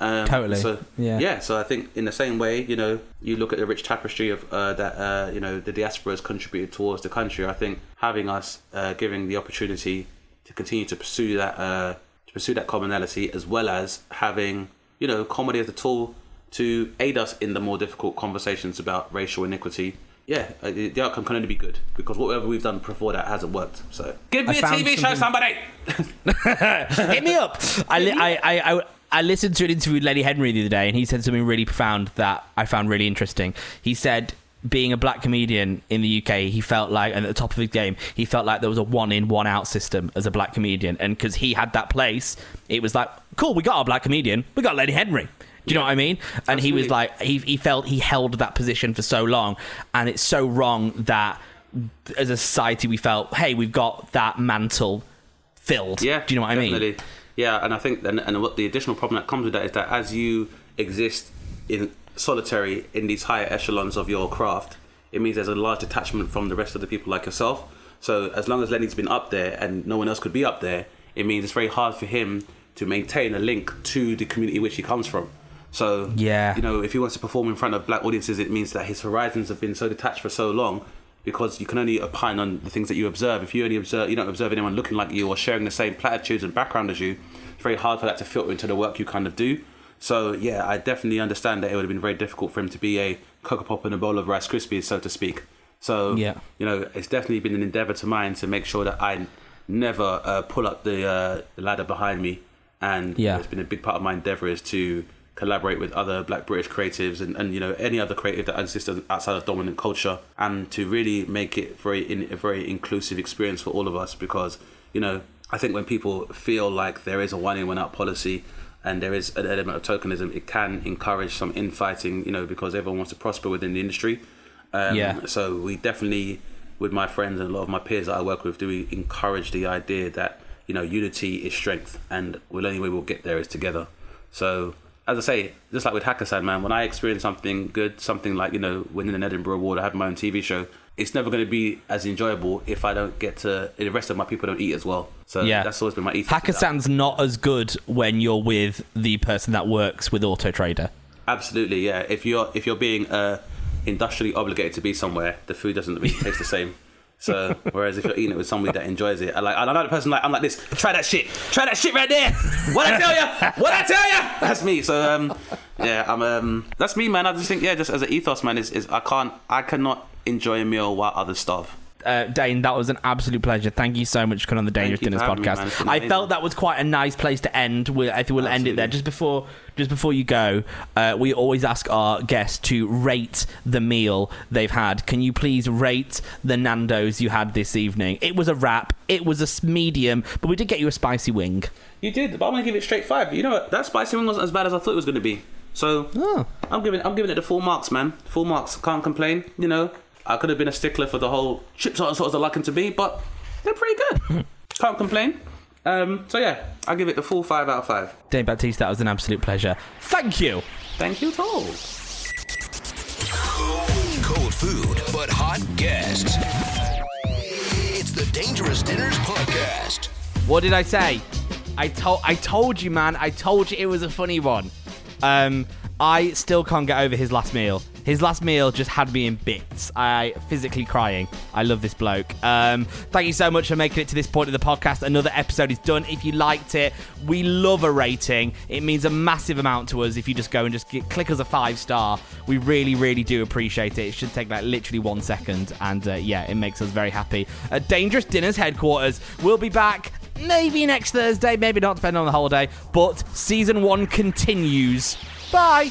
Speaker 3: Um,
Speaker 1: Totally.
Speaker 3: So
Speaker 1: Yeah.
Speaker 3: yeah. So I think in the same way, you know, you look at the rich tapestry of uh, that uh, you know the diaspora has contributed towards the country. I think having us uh, giving the opportunity to continue to pursue that uh, to pursue that commonality, as well as having you know comedy as a tool to aid us in the more difficult conversations about racial inequity. Yeah, uh, the the outcome can only be good because whatever we've done before that hasn't worked. So give me
Speaker 1: I
Speaker 3: a
Speaker 1: found
Speaker 3: TV show, somebody.
Speaker 1: Hit me up. I, li- I, I, I, I listened to an interview with Lenny Henry the other day, and he said something really profound that I found really interesting. He said, being a black comedian in the UK, he felt like, and at the top of his game, he felt like there was a one in, one out system as a black comedian. And because he had that place, it was like, cool, we got our black comedian, we got Lenny Henry. Do you know what I mean? And he was like, he, he felt he held that position for so long, and it's so wrong that as a society we felt, hey, we've got that mantle filled.
Speaker 3: Yeah,
Speaker 1: Do you know what I mean?
Speaker 3: Yeah, and I think and, and what the additional problem that comes with that is that as you exist in solitary in these higher echelons of your craft, it means there's a large detachment from the rest of the people like yourself. So as long as Lenny's been up there and no one else could be up there, it means it's very hard for him to maintain a link to the community which he comes from. So
Speaker 1: Yeah.
Speaker 3: you know, if he wants to perform in front of black audiences, it means that his horizons have been so detached for so long because you can only opine on the things that you observe. If you only observe, you don't observe anyone looking like you or sharing the same platitudes and background as you. It's very hard for that to filter into the work you kind of do. So yeah, I definitely understand that it would have been very difficult for him to be a cocoa pop and a bowl of Rice Krispies, so to speak. So
Speaker 1: Yeah.
Speaker 3: you know, it's definitely been an endeavor to mine to make sure that I never uh, pull up the, uh, the ladder behind me. And
Speaker 1: Yeah.
Speaker 3: it's been a big part of my endeavor is to collaborate with other black British creatives and, and you know any other creative that exists outside of dominant culture and to really make it very in, a very inclusive experience for all of us because you know I think when people feel like there is a one in one out policy and there is an element of tokenism it can encourage some infighting you know because everyone wants to prosper within the industry um,
Speaker 1: Yeah.
Speaker 3: so we definitely with my friends and a lot of my peers that I work with do we encourage the idea that you know unity is strength and the only way we'll get there is together so as I say, just like with Hakkasan, man, when I experience something good, something like, you know, winning an Edinburgh Award or having my own TV show, it's never going to be as enjoyable if I don't get to, the rest of my people don't eat as well. So
Speaker 1: Yeah.
Speaker 3: that's always been my ethos.
Speaker 1: Hakkasan's not as good when you're with the person that works with Auto Trader.
Speaker 3: Absolutely, yeah. If you're if you're being uh, industrially obligated to be somewhere, the food doesn't really taste the same. So whereas if you're eating it with somebody that enjoys it, I like I know the person like I'm like this. Try that shit. Try that shit right there. What I tell you? What I tell you? That's me. So um, yeah, I'm um, that's me, man. I just think yeah, just as an ethos, man, is, is I can't I cannot enjoy a meal while others starve.
Speaker 1: Uh, Dane, that was an absolute pleasure. Thank you so much for coming on the Dangerous Dinners
Speaker 3: me,
Speaker 1: podcast.
Speaker 3: been
Speaker 1: I felt that was quite a nice place to end. We'll, I think we'll end it there just before just before you go. Uh, we always ask our guests to rate the meal they've had. Can you please rate the Nando's you had this evening? It was a wrap. It was a medium, but we did get you a spicy wing.
Speaker 3: You did, but I'm gonna give it straight five. You know what? That spicy wing wasn't as bad as I thought it was gonna be. So
Speaker 1: Oh.
Speaker 3: I'm giving I'm giving it the full marks, man. Full marks. Can't complain. You know, I could have been a stickler for the whole chips aren't sort of like them to be, but they're pretty good. Can't complain. Um, so yeah, I give it the full five out of five.
Speaker 1: Dane Baptiste, that was an absolute pleasure. Thank you.
Speaker 3: Thank you, at all.
Speaker 2: Cold food, but hot guests. It's the Dangerous Dinners Podcast.
Speaker 1: What did I say? I told I told you, man. I told you it was a funny one. Um, I still can't get over his last meal. His last meal just had me in bits. I physically crying. I love this bloke. Um, thank you so much for making it to this point of the podcast. Another episode is done. If you liked it, we love a rating. It means a massive amount to us if you just go and just get, click us a five star. We really, really do appreciate it. It should take like literally one second, and uh, yeah, it makes us very happy. Dangerous Dinners headquarters, we'll be back maybe next Thursday, maybe not, depending on the holiday. But season one continues. Bye.